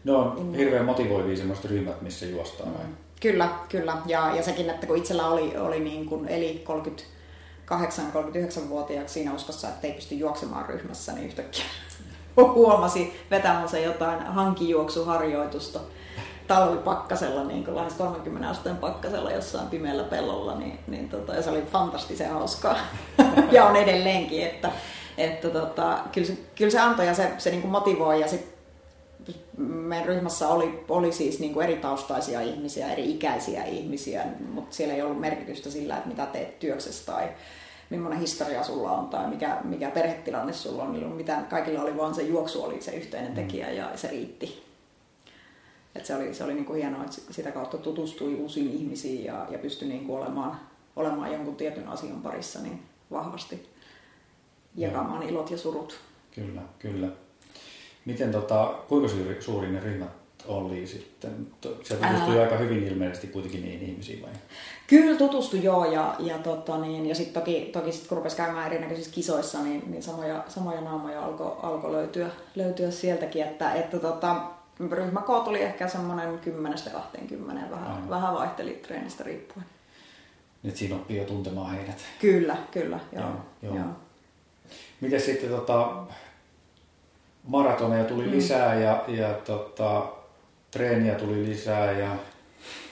No on mm. hirveän motivoivia semmoista ryhmät, missä juostaan vai? Kyllä, kyllä. Ja, ja sekin, että kun itsellä oli, oli niin kuin, eli 38-39-vuotiaaksi siinä uskossa, että ei pysty juoksemaan ryhmässä, niin yhtäkkiä (laughs) huomasi vetämänsä jotain hankijuoksuharjoitusta talvipakkasella, niin kuin lähes 30 asteen pakkasella jossain pimeällä pellolla, niin, niin tota, ja se oli fantastisen hauskaa. (laughs) ja on edelleenkin, että, että tota, kyllä, se, kyllä se antoi ja se, se niin kuin motivoi ja sit meidän ryhmässä oli, oli siis niin kuin eri taustaisia ihmisiä, eri ikäisiä ihmisiä, mutta siellä ei ollut merkitystä sillä, että mitä teet työksessä tai millainen historia sulla on tai mikä, mikä perhetilanne sulla on. Niin mitään, kaikilla oli vaan se juoksu oli se yhteinen tekijä ja se riitti. Et se oli, se oli niin kuin hienoa, että sitä kautta tutustui uusiin ihmisiin ja, ja pystyi niin kuin olemaan, olemaan jonkun tietyn asian parissa niin vahvasti jakamaan Joo. ilot ja surut. Kyllä, kyllä. Miten, tota, kuinka suuri, suuri ne ryhmät oli sitten? Se tutustui Ää... aika hyvin ilmeisesti kuitenkin niihin ihmisiin vai? Kyllä tutustui joo ja, ja, tota, niin, ja sitten toki, toki sit, kun rupesi käymään erinäköisissä kisoissa, niin, niin samoja, samoja naamoja alkoi alko löytyä, löytyä sieltäkin, että, että tota, ryhmäkoot oli ehkä semmoinen 10-20, vähän, vähän vaihteli treenistä riippuen. Nyt siinä oppii jo tuntemaan heidät. Kyllä, kyllä, joo. joo, joo. joo. Miten sitten tota, maratoneja tuli mm. lisää ja, ja tota, treeniä tuli lisää ja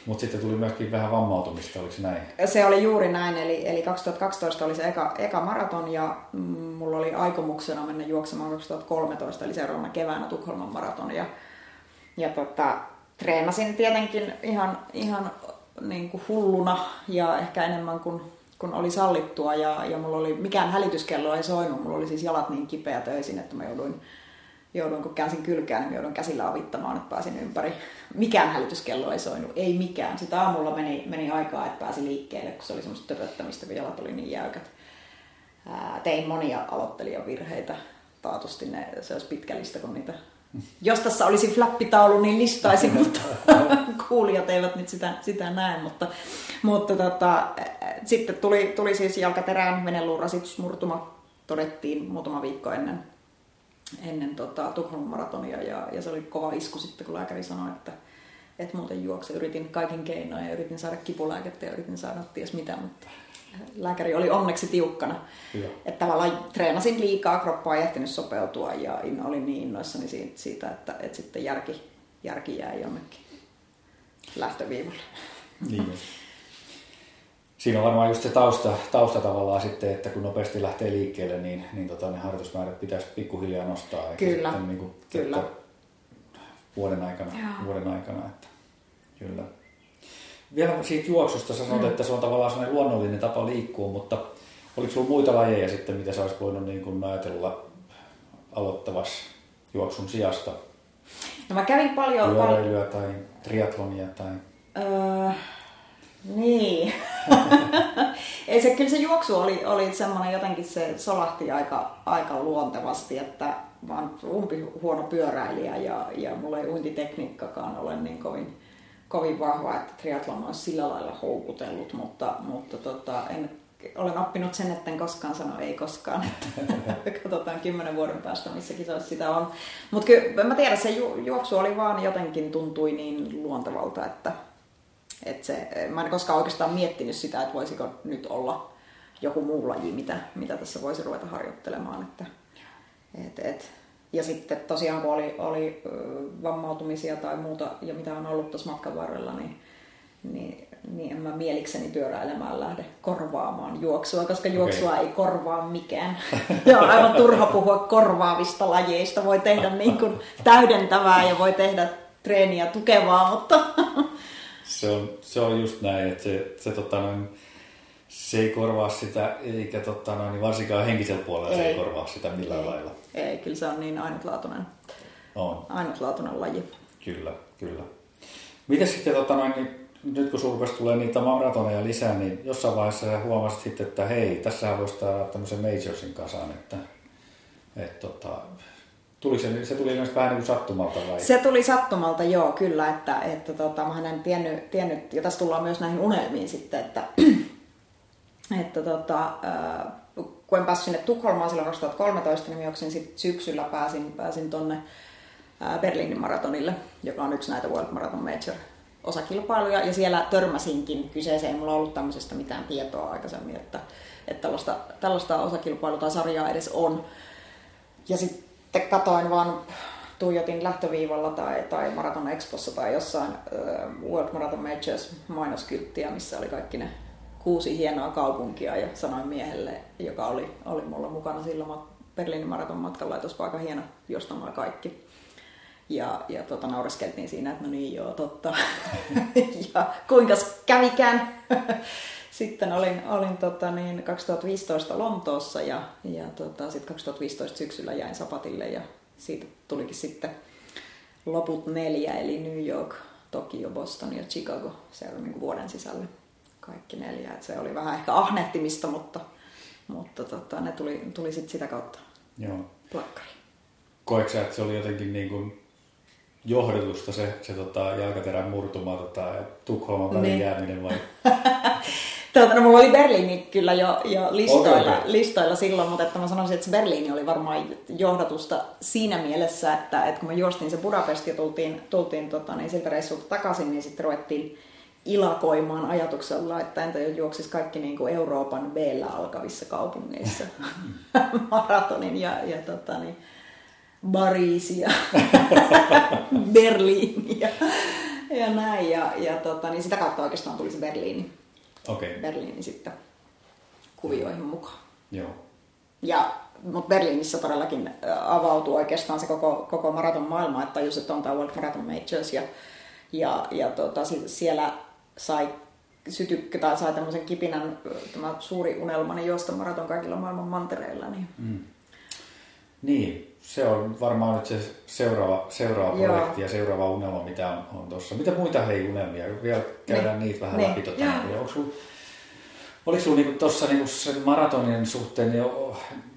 mutta sitten tuli myöskin vähän vammautumista, oliko se näin? Se oli juuri näin, eli, eli 2012 oli se eka, eka maraton ja mm, mulla oli aikomuksena mennä juoksemaan 2013, eli seuraavana keväänä Tukholman maraton. Ja tota, treenasin tietenkin ihan, ihan niin kuin hulluna ja ehkä enemmän kuin, kuin oli sallittua. Ja, ja mulla oli, mikään hälytyskello ei soinut, mulla oli siis jalat niin kipeät öisin, että mä jouduin, jouduin kun käänsin kylkään, niin joudun käsillä avittamaan, että pääsin ympäri. Mikään hälytyskello ei soinut, ei mikään. Sitä aamulla meni, meni aikaa, että pääsi liikkeelle, kun se oli semmoista töpöttämistä, kun jalat oli niin jäykät. Ää, tein monia aloittelijavirheitä. Taatusti ne, se olisi pitkä lista, kun niitä jos tässä olisi flappitaulu, niin listaisin, (laughs) mutta kuulijat eivät nyt sitä, sitä näe. Mutta, mutta tota, sitten tuli, tuli siis jalkaterään veneluurasitusmurtuma, todettiin muutama viikko ennen, ennen tota, Tukholman maratonia ja, ja, se oli kova isku sitten, kun lääkäri sanoi, että, että muuten juokse. Yritin kaikin keinoin ja yritin saada kipulääkettä ja yritin saada ties mitä, mutta lääkäri oli onneksi tiukkana. Että tavallaan treenasin liikaa, kroppa ei ehtinyt sopeutua ja olin niin innoissani siitä, että, että sitten järki, järki jäi jonnekin lähtöviivalle. Niin. siinä on varmaan just se tausta, tausta tavallaan sitten, että kun nopeasti lähtee liikkeelle, niin, niin tota, ne harjoitusmäärät pitäisi pikkuhiljaa nostaa. Kyllä, sitten, niin kuin, kyllä. Että vuoden aikana. Vuoden aikana että, kyllä. Vielä siitä juoksusta, sä sanot, mm. että se on tavallaan sellainen luonnollinen tapa liikkua, mutta oliko sulla muita lajeja sitten, mitä sä olisit voinut niin kuin ajatella aloittavas juoksun sijasta? No mä kävin paljon... Pyöräilyä tai triatlonia tai... Öö, niin. (laughs) Ei se, kyllä se juoksu oli, oli semmoinen jotenkin se solahti aika, aika luontevasti, että oon umpi huono pyöräilijä ja, ja mulla ei uintitekniikkakaan ole niin kovin, kovin vahva, että triathlon olisi sillä lailla houkutellut, mutta, mutta tota, en, olen oppinut sen, että en koskaan sano ei koskaan. (laughs) Katsotaan kymmenen vuoden päästä, missä kisoissa sitä on. Mutta kyllä mä tiedän, se ju, juoksu oli vaan jotenkin tuntui niin luontevalta, että, että se, mä en koskaan oikeastaan miettinyt sitä, että voisiko nyt olla joku muu laji, mitä, mitä tässä voisi ruveta harjoittelemaan. Että, et, et. Ja sitten tosiaan kun oli, oli vammautumisia tai muuta ja mitä on ollut tuossa matkan varrella, niin, niin, niin en mä mielikseni pyöräilemään lähde korvaamaan juoksua, koska juoksua okay. ei korvaa mikään. (laughs) ja on aivan turha puhua korvaavista lajeista. Voi tehdä niin kuin täydentävää ja voi tehdä treeniä tukevaa, mutta... (laughs) se, on, se on just näin, että se, se tota, noin, se ei korvaa sitä, eikä totta, no, niin varsinkaan henkisellä puolella ei. se ei korvaa sitä millään ei. lailla. Ei, kyllä se on niin ainutlaatuinen, on. ainutlaatuinen laji. Kyllä, kyllä. Miten sitten, tota, noin, niin, nyt kun sinulla tulee niitä maratoneja lisää, niin jossain vaiheessa sä huomasit sitten, että hei, tässähän voisi saada tämmöisen majorsin kasaan, että, että tota, Tuli se, se tuli vähän niin kuin sattumalta vai? Se tuli sattumalta, joo, kyllä. Että, että tota, mä en tiennyt, tiennyt, ja tässä tullaan myös näihin unelmiin sitten, että että tota, kun en päässyt sinne Tukholmaan silloin 2013, niin juoksin sit syksyllä pääsin, pääsin tonne Berliinin maratonille, joka on yksi näitä World Marathon Major osakilpailuja, ja siellä törmäsinkin kyseeseen, ei mulla ollut tämmöisestä mitään tietoa aikaisemmin, että, että tällaista, tällaista osakilpailua tai sarjaa edes on. Ja sitten katoin vaan, tuijotin lähtöviivalla tai, tai Marathon Expossa tai jossain World Marathon Majors mainoskylttiä, missä oli kaikki ne kuusi hienoa kaupunkia ja sanoin miehelle, joka oli, oli mulla mukana silloin Berliinin maraton matkalla, että aika hieno jostamaan kaikki. Ja, ja tota, naureskeltiin siinä, että no niin joo, totta. (laughs) ja kuinka kävikään. (laughs) sitten olin, olin tota, niin 2015 Lontoossa ja, ja tota, sitten 2015 syksyllä jäin sapatille ja siitä tulikin sitten loput neljä, eli New York, Tokio, Boston ja Chicago siellä niin vuoden sisällä kaikki neljä. Et se oli vähän ehkä ahnehtimista, mutta, mutta tota, ne tuli, tuli sit sitä kautta Joo. plakkari. Koetko että se oli jotenkin niin kuin johdotusta se, se tota, jalkaterän murtuma tota, ja Tukholman välin niin. jääminen vai? (laughs) Tuota, no, mulla oli Berliini kyllä jo, jo listoilla, okay. listoilla silloin, mutta että mä sanoisin, että se Berliini oli varmaan johdatusta siinä mielessä, että, että kun me juostiin se Budapest ja tultiin, tultiin tota, niin siltä reissulta takaisin, niin sitten ruvettiin ilakoimaan ajatuksella, että entä jos juoksisi kaikki niin kuin Euroopan b alkavissa kaupungeissa (laughs) maratonin ja, ja tota, niin, Barisi ja (laughs) Berliini ja, näin. Ja, ja tota, niin sitä kautta oikeastaan tuli se Berliini. Okay. Berliini sitten kuvioihin mukaan. Joo. Ja, mutta Berliinissä todellakin avautui oikeastaan se koko, koko maraton maailma, että just että on tämä World Marathon Majors ja, ja, ja tota, siellä sai sytykkä tai sai tämmöisen kipinän, tämä suuri unelmani juosta maraton kaikilla maailman mantereilla. Niin, mm. niin se on varmaan nyt se seuraava, seuraava projekti ja seuraava unelma, mitä on, on tuossa. Mitä muita hei unelmia? Vielä käydään niin. niitä vähän niin. läpi. Tota, onko Oliko sinulla niinku tuossa niinku sen maratonin suhteen, niin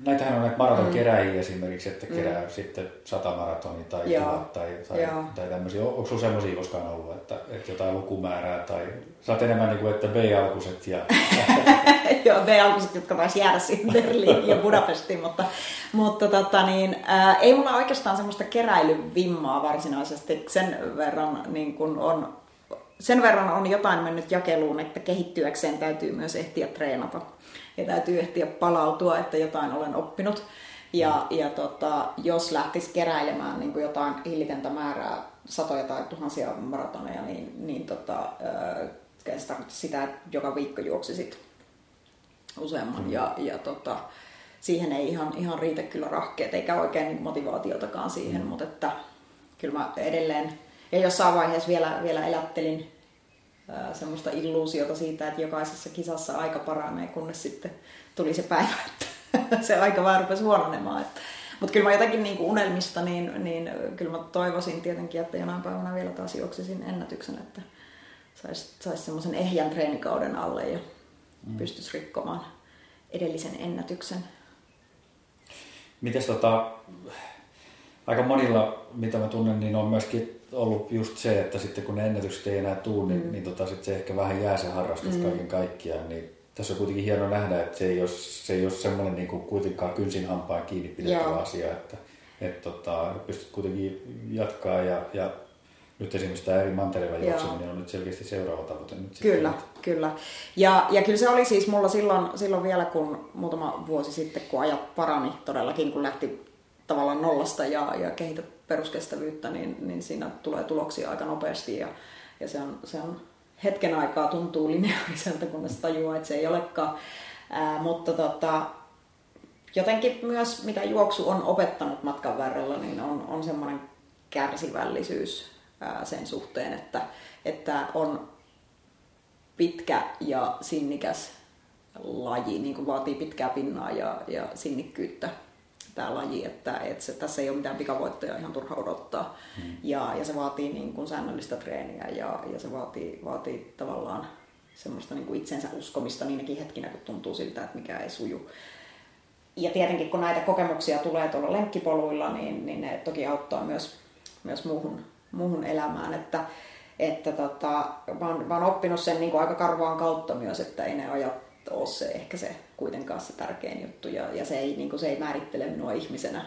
näitähän on näitä maratonkeräjiä mm. esimerkiksi, että kerää mm. sitten sata maratonia tai Joo. tuhat tai, tai, tai tämmöisiä. Onko sinulla semmoisia koskaan ollut, että, että jotain lukumäärää tai sä oot enemmän niin kuin, että B-alkuset ja... (laughs) Joo, B-alkuset, jotka taisi jäädä siihen Berliin ja Budapestiin, mutta, mutta tota, niin, ää, ei mulla oikeastaan semmoista keräilyvimmaa varsinaisesti. Sen verran niin kun on sen verran on jotain mennyt jakeluun, että kehittyäkseen täytyy myös ehtiä treenata. Ja täytyy ehtiä palautua, että jotain olen oppinut. Ja, ja tota, jos lähtisi keräilemään niin kuin jotain hillitöntä määrää, satoja tai tuhansia maratoneja, niin, niin tota, se tarkoitti sitä, että joka viikko juoksisit useamman. Mm. Ja, ja tota, siihen ei ihan, ihan riitä kyllä rahkeet, eikä oikein niin motivaatiotakaan siihen, mm. mutta että kyllä mä edelleen, ja jossain vaiheessa vielä, vielä elättelin semmoista illuusiota siitä, että jokaisessa kisassa aika paranee, kunnes sitten tuli se päivä, että (laughs) se aika vaan rupesi huononemaan. Mutta kyllä mä jotenkin niin kuin unelmista, niin, niin kyllä mä toivoisin tietenkin, että jonain päivänä vielä taas juoksisin ennätyksen, että saisi sais semmoisen ehjän treenikauden alle ja mm. pystyisi rikkomaan edellisen ennätyksen. Mites tota, aika monilla, mitä mä tunnen, niin on myöskin ollut just se, että sitten kun ne ennätykset ei enää tule, niin, mm. niin tota, sit se ehkä vähän jää se harrastus mm. kaiken kaikkiaan. Niin tässä on kuitenkin hieno nähdä, että se ei ole, se ei ole semmoinen niin kuin kuitenkaan kynsin hampaan kiinni pidettävä asia, että et, tota, pystyt kuitenkin jatkaa ja, ja nyt esimerkiksi tämä eri mantereilla juokseminen on nyt selkeästi seuraava tavoite. Nyt kyllä, sitten. kyllä. Ja, ja kyllä se oli siis mulla silloin, silloin vielä, kun muutama vuosi sitten, kun ajat parani todellakin, kun lähti tavallaan nollasta ja, ja kehitä peruskestävyyttä, niin, niin siinä tulee tuloksia aika nopeasti ja, ja se, on, se on hetken aikaa tuntuu lineaariselta, kunnes tajuaa, että se ei olekaan. Ää, mutta tota, jotenkin myös mitä juoksu on opettanut matkan varrella, niin on, on semmoinen kärsivällisyys ää, sen suhteen, että, että on pitkä ja sinnikäs laji, niin kuin vaatii pitkää pinnaa ja, ja sinnikkyyttä tämä laji, että, että se, tässä ei ole mitään pikavoittoja ihan turha odottaa. Hmm. Ja, ja se vaatii niin kuin säännöllistä treeniä ja, ja se vaatii, vaatii tavallaan semmoista niin kuin itsensä uskomista niinäkin hetkinä, kun tuntuu siltä, että mikä ei suju. Ja tietenkin kun näitä kokemuksia tulee tuolla lenkkipoluilla, niin, niin ne toki auttaa myös, myös muuhun, muuhun elämään. Että, että tota, mä, oon, mä oon oppinut sen niin kuin aika karvaan kautta myös, että ei ne ajat ole se ehkä se kuitenkaan se tärkein juttu. Ja, ja se, ei, niin kuin, se ei määrittele minua ihmisenä,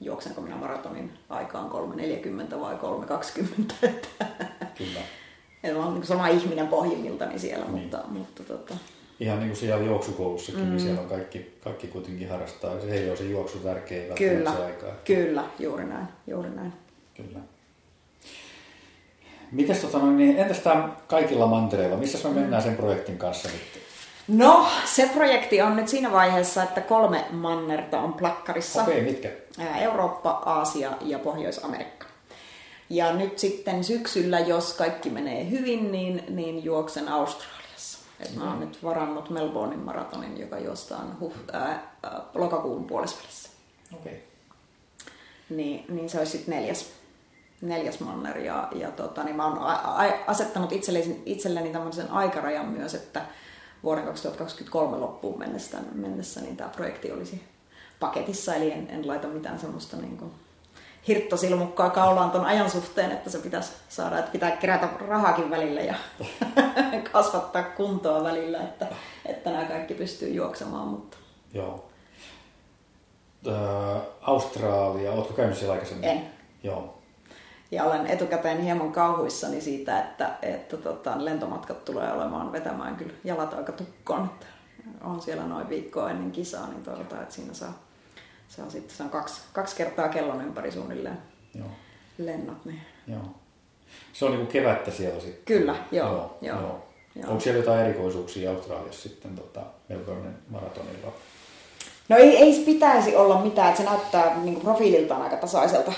juoksenko minä maratonin aikaan 3.40 vai 3.20. (laughs) Kyllä. Mä olen niin sama ihminen pohjimmiltani siellä, niin. mutta, mutta tota... Ihan niin kuin siellä juoksukoulussakin, niin mm. niin siellä on kaikki, kaikki kuitenkin harrastaa. Se ei ole se juoksu tärkeä kyllä, se aikaa. Kyllä, juuri näin, juuri näin. Kyllä. Mites, tota, niin, entäs tämä kaikilla mantereilla? Missä me mennään sen projektin kanssa nyt? No, se projekti on nyt siinä vaiheessa, että kolme mannerta on plakkarissa. Okei, okay, mitkä? Eurooppa, Aasia ja Pohjois-Amerikka. Ja nyt sitten syksyllä, jos kaikki menee hyvin, niin, niin juoksen Australiassa. Et. Mä oon nyt varannut Melbournein maratonin, joka juostaan huh, ää, ää, lokakuun puolesvälissä. Okei. Okay. Niin, niin se olisi sitten neljäs, neljäs manner. Ja, ja tota, niin mä oon a, a, asettanut itselleni, itselleni tämmöisen aikarajan myös, että vuoden 2023 loppuun mennessä, mennessä niin tämä projekti olisi paketissa, eli en, en laita mitään semmoista niin kuin hirttosilmukkaa kaulaan ton ajan suhteen, että se pitäisi saada, että pitää kerätä rahaakin välillä ja (laughs) kasvattaa kuntoa välillä, että, että nämä kaikki pystyy juoksemaan. Mutta... Joo. Äh, Australia, oletko käynyt siellä aikaisemmin? En. Joo. Ja olen etukäteen hieman kauhuissani siitä, että, että tota, lentomatkat tulee olemaan vetämään kyllä jalat aika tukkoon. Että on siellä noin viikkoa ennen kisaa, niin toivotaan, että siinä saa, saa sitten, se on kaksi, kaksi kertaa kellon ympäri suunnilleen joo. lennot. Niin. Joo. Se on niin kuin kevättä siellä sitten. Kyllä, joo. joo, joo. joo. Joo. Onko siellä jotain erikoisuuksia Australiassa sitten tota, Melbournen maratonilla? No ei, ei pitäisi olla mitään, että se näyttää niin profiililtaan aika tasaiselta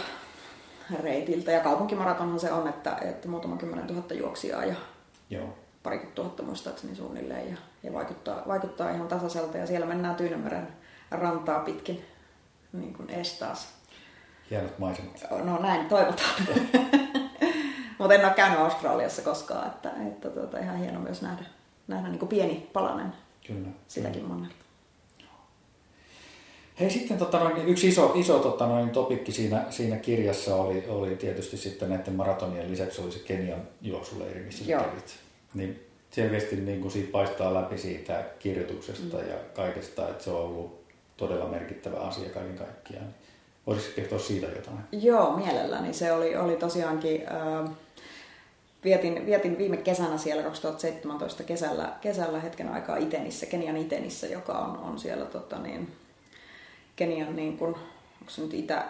reitiltä. Ja kaupunkimaratonhan se on, että, että muutama kymmenen tuhatta juoksijaa ja Joo. parikymmentä tuhatta muistaakseni suunnilleen. Ja, ja vaikuttaa, vaikuttaa ihan tasaiselta. Ja siellä mennään Tyynemeren rantaa pitkin niin kuin Estaas. Hienot maisemat. No näin toivotaan. (laughs) Mutta en ole käynyt Australiassa koskaan, että, että tuota, ihan hieno myös nähdä, nähdä niin kuin pieni palanen Kyllä, sitäkin kyllä. mannelta. Hei sitten tota noin, yksi iso, iso tota noin, topikki siinä, siinä kirjassa oli, oli tietysti sitten näiden maratonien lisäksi oli se Kenian juoksuleiri, missä sä kävit. Niin selvästi niin kuin siitä paistaa läpi siitä kirjoituksesta mm. ja kaikesta, että se on ollut todella merkittävä asia kaiken kaikkiaan. Voisitko kertoa siitä jotain? Joo, mielelläni. Se oli, oli tosiaankin... Äh, vietin, vietin viime kesänä siellä 2017 kesällä, kesällä hetken aikaa Itenissä, Kenian Itenissä, joka on, on siellä tota niin, Kenian niin kuin, onko se nyt itä,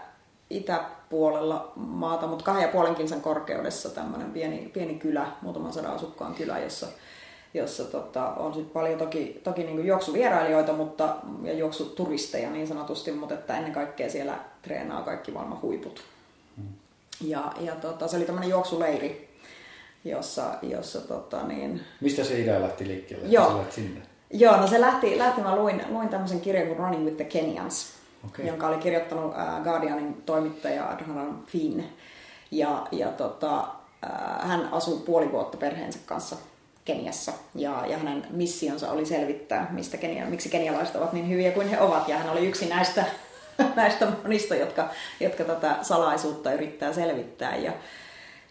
itäpuolella maata, mutta kahden ja puolen kilsan korkeudessa tämmöinen pieni, pieni kylä, muutaman sadan asukkaan kylä, jossa, jossa tota, on sit paljon toki, toki niin juoksuvierailijoita mutta, ja juoksuturisteja niin sanotusti, mutta että ennen kaikkea siellä treenaa kaikki maailman huiput. Hmm. Ja, ja tota, se oli tämmöinen juoksuleiri, jossa, jossa tota, niin... Mistä se idea lähti liikkeelle? Joo. Sinne? Joo, no se lähti, lähti mä luin, luin tämmöisen kirjan kuin Running with the Kenyans, okay. jonka oli kirjoittanut äh, Guardianin toimittaja Adharan Finn. Ja, ja tota, äh, hän asui puoli vuotta perheensä kanssa Keniassa ja, ja hänen missionsa oli selvittää, mistä Kenia, miksi kenialaiset ovat niin hyviä kuin he ovat. Ja hän oli yksi näistä, (laughs) näistä monista, jotka, jotka tätä salaisuutta yrittää selvittää. Ja,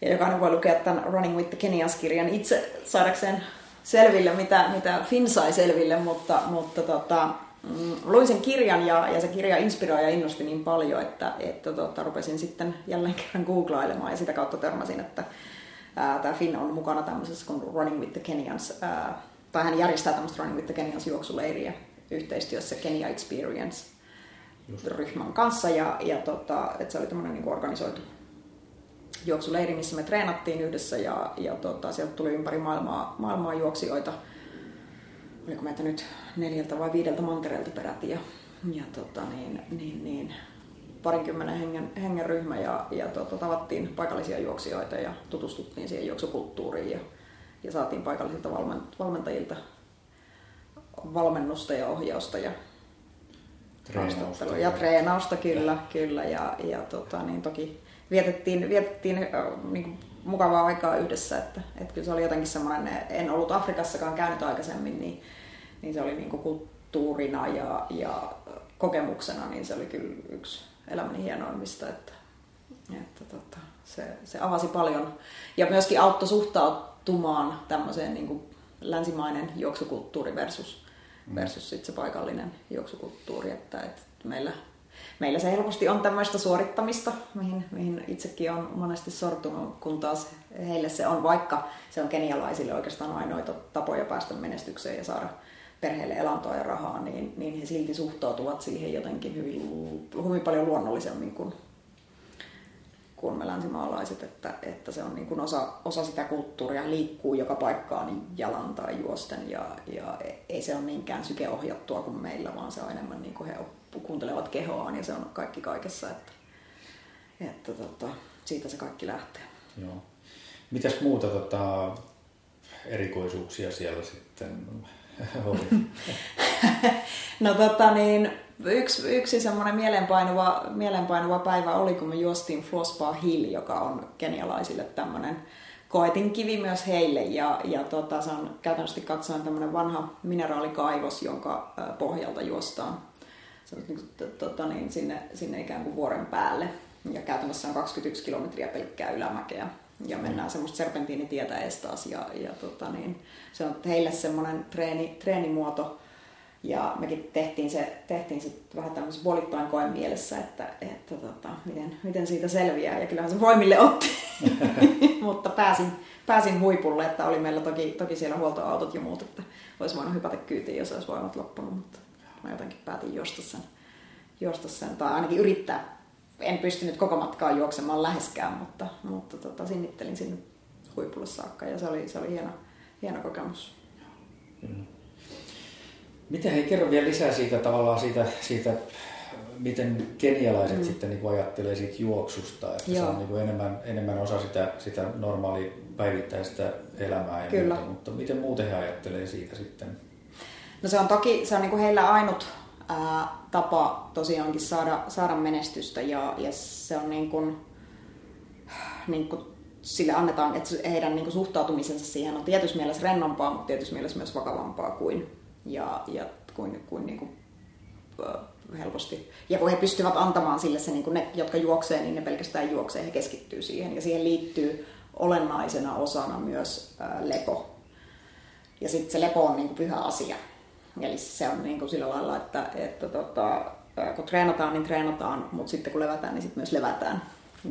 ja jokainen voi lukea tämän Running with the Kenias-kirjan itse saadakseen selville, mitä, mitä Finn sai selville, mutta, mutta tota, mm, luin sen kirjan ja, ja se kirja inspiroi ja innosti niin paljon, että, että tota, rupesin sitten jälleen kerran googlailemaan ja sitä kautta törmäsin, että tämä Finn on mukana tämmöisessä kuin Running with the Kenyans, ää, tai hän järjestää tämmöistä Running with the Kenyans juoksuleiriä yhteistyössä Kenya Experience ryhmän kanssa ja, ja tota, että se oli tämmöinen niin organisoitu juoksuleiri, missä me treenattiin yhdessä ja, ja tota, sieltä tuli ympäri maailmaa, maailmaa juoksijoita. Oliko meitä nyt neljältä vai viideltä mantereelta peräti ja, ja tota, niin, niin, niin, parinkymmenen hengen, hengen ryhmä ja, ja tota, tavattiin paikallisia juoksijoita ja tutustuttiin siihen juoksukulttuuriin ja, ja saatiin paikallisilta valmentajilta valmennusta ja ohjausta ja treenausta. Ja treenausta, kyllä, ja. kyllä. Ja, ja tota, niin toki vietettiin, vietettiin niin kuin mukavaa aikaa yhdessä. Että, että kyllä se oli jotenkin semmoinen, en ollut Afrikassakaan käynyt aikaisemmin, niin, niin se oli niin kuin kulttuurina ja, ja kokemuksena, niin se oli kyllä yksi elämäni hienoimmista. Että, että tota, se, se avasi paljon ja myöskin auttoi suhtautumaan tämmöiseen niin kuin länsimainen juoksukulttuuri versus, mm. versus sit se paikallinen juoksukulttuuri. Että, että meillä meillä se helposti on tämmöistä suorittamista, mihin, mihin itsekin on monesti sortunut, kun taas heille se on, vaikka se on kenialaisille oikeastaan ainoita tapoja päästä menestykseen ja saada perheelle elantoa ja rahaa, niin, niin he silti suhtautuvat siihen jotenkin hyvin, hyvin paljon luonnollisemmin kuin, kuin me länsimaalaiset, että, että se on niin kuin osa, osa sitä kulttuuria, liikkuu joka paikkaan niin jalan tai juosten ja, ja ei se ole niinkään sykeohjattua kuin meillä, vaan se on enemmän niin kuin he kuuntelevat kehoaan ja se on kaikki kaikessa, että, että tota, siitä se kaikki lähtee. Joo. Mitäs muuta tota, erikoisuuksia siellä sitten oli? (laughs) no tota niin, yksi, yksi semmoinen mielenpainuva, mielenpainuva päivä oli, kun me juostiin Flossbar Hill, joka on kenialaisille tämmöinen koetin kivi myös heille ja, ja tota, se on käytännössä katsoen tämmöinen vanha mineraalikaivos, jonka pohjalta juostaan se on niin, tota, niin, sinne, sinne ikään kuin vuoren päälle. Ja käytännössä on 21 kilometriä pelkkää ylämäkeä. Ja mennään semmoista serpentiinitietä ees taas. Ja, ja tota, niin, se on heille semmoinen treeni, treenimuoto. Ja mekin tehtiin se, tehtiin se vähän tämmöisen puolittain koen mielessä, että, että tota, miten, miten siitä selviää. Ja kyllähän se voimille otti. (laughs) Mutta pääsin, pääsin huipulle, että oli meillä toki, toki siellä huoltoautot ja muut, että olisi voinut hypätä kyytiin, jos olisi voinut loppunut. Mutta mä jotenkin päätin juosta sen, juosta sen tai ainakin yrittää. En pystynyt koko matkaa juoksemaan läheskään, mutta, mutta tota, sinnittelin sinne huipulle saakka ja se oli, se oli hieno, hieno kokemus. Miten hei, kerro vielä lisää siitä tavallaan siitä, siitä miten kenialaiset mm. sitten niin ajattelee siitä juoksusta, että Joo. se on niin kuin enemmän, enemmän osa sitä, sitä normaalia päivittäistä elämää ja Kyllä. muuta, mutta miten muuten he ajattelee siitä sitten? No se on toki, se on niin kuin heillä ainut ää, tapa tosiaankin saada, saada menestystä ja, ja se on niin kuin, niin kuin sille annetaan, että heidän niin kuin suhtautumisensa siihen on tietyssä mielessä rennompaa, mutta tietyssä mielessä myös vakavampaa kuin, ja, ja kuin, kuin, niin kuin helposti. Ja kun he pystyvät antamaan sille se, niin kuin ne, jotka juoksee, niin ne pelkästään juoksee, he keskittyy siihen. Ja siihen liittyy olennaisena osana myös ää, lepo. Ja sitten se lepo on niin kuin pyhä asia. Eli se on niin kuin sillä lailla, että, että tota, kun treenataan, niin treenataan, mutta sitten kun levätään, niin sitten myös levätään.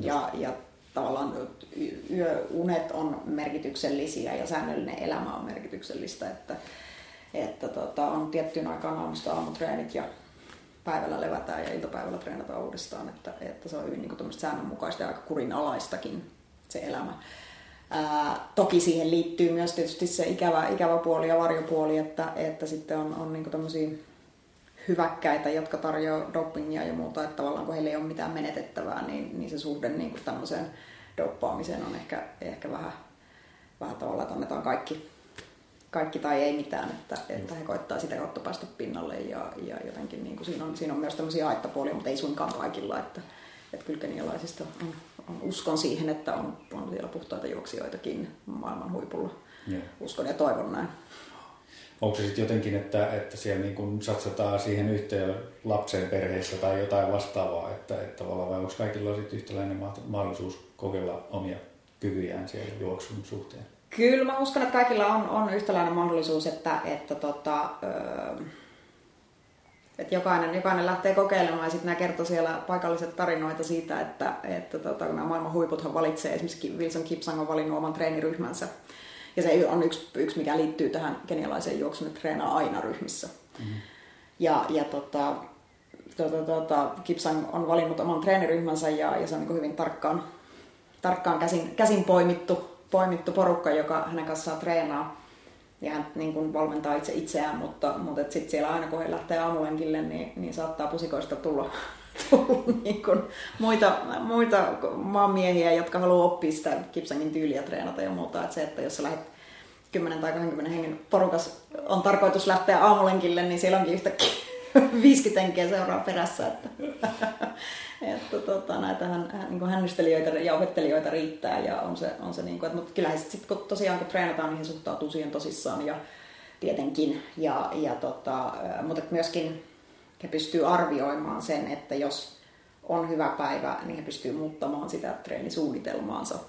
Ja, ja tavallaan yöunet on merkityksellisiä ja säännöllinen elämä on merkityksellistä, että, että tota, on tiettyyn aikaan aamusta aamutreenit ja, päivällä levätään ja iltapäivällä treenataan uudestaan, että, että se on hyvin niin säännönmukaista ja aika kurinalaistakin se elämä. Toki siihen liittyy myös tietysti se ikävä, ikävä puoli ja varjopuoli, että, että sitten on, on niin tämmöisiä hyväkkäitä, jotka tarjoaa dopingia ja muuta, että tavallaan kun heillä ei ole mitään menetettävää, niin, niin se suhde niin kuin tämmöiseen doppaamiseen on ehkä, ehkä vähän, vähän tavallaan, että annetaan kaikki, kaikki tai ei mitään, että, että he koittaa sitä kautta päästä pinnalle ja, ja jotenkin niin kuin siinä, on, siinä on myös tämmöisiä haittapuolia, mutta ei suinkaan kaikilla, että, että kyllä on, uskon siihen, että on, on siellä puhtaita juoksijoitakin maailman huipulla. Yeah. Uskon ja toivon näin. Onko se sitten jotenkin, että, että siellä niin kun satsataan siihen yhteen lapseen perheessä tai jotain vastaavaa, että, että vai onko kaikilla sitten yhtäläinen mahdollisuus kokeilla omia kykyjään siellä juoksun suhteen? Kyllä mä uskon, että kaikilla on, on yhtäläinen mahdollisuus, että, että, tota, öö, että jokainen, jokainen lähtee kokeilemaan ja sitten nämä kertoo siellä paikalliset tarinoita siitä, että, että tota, nämä maailman huiputhan valitsee, esimerkiksi Wilson Kipsang on valinnut oman treeniryhmänsä ja se on yksi, yksi mikä liittyy tähän kenialaiseen juoksuun, että treenaa aina ryhmissä. Mm-hmm. Ja, ja tota, tota, tota, Kipsang on valinnut oman treeniryhmänsä ja, ja se on niin hyvin tarkkaan, tarkkaan käsin, käsin poimittu, poimittu porukka, joka hänen kanssaan treenaa. Ja hän niin kuin valmentaa itse itseään, mutta, mutta sitten siellä aina kun he lähtee aamulenkille, niin, niin saattaa pusikoista tulla, (laughs) tulla niin kuin muita, muita maanmiehiä, jotka haluaa oppia sitä Kipsangin tyyliä treenata ja muuta. Että se, että jos sä lähdet 10 tai 20 hengen porukas on tarkoitus lähteä aamulenkille, niin siellä onkin yhtäkkiä (laughs) 50 henkeä seuraa perässä. Että, (laughs) että tota, näitähän niin hännystelijöitä ja opettelijoita riittää ja on se, on se niin kuin, että, mutta kyllähän sitten kun tosiaan kun treenataan, niin he suhtautuu siihen tosissaan ja tietenkin. Ja, ja tota, mutta myöskin he pystyy arvioimaan sen, että jos on hyvä päivä, niin he pystyy muuttamaan sitä treenisuunnitelmaansa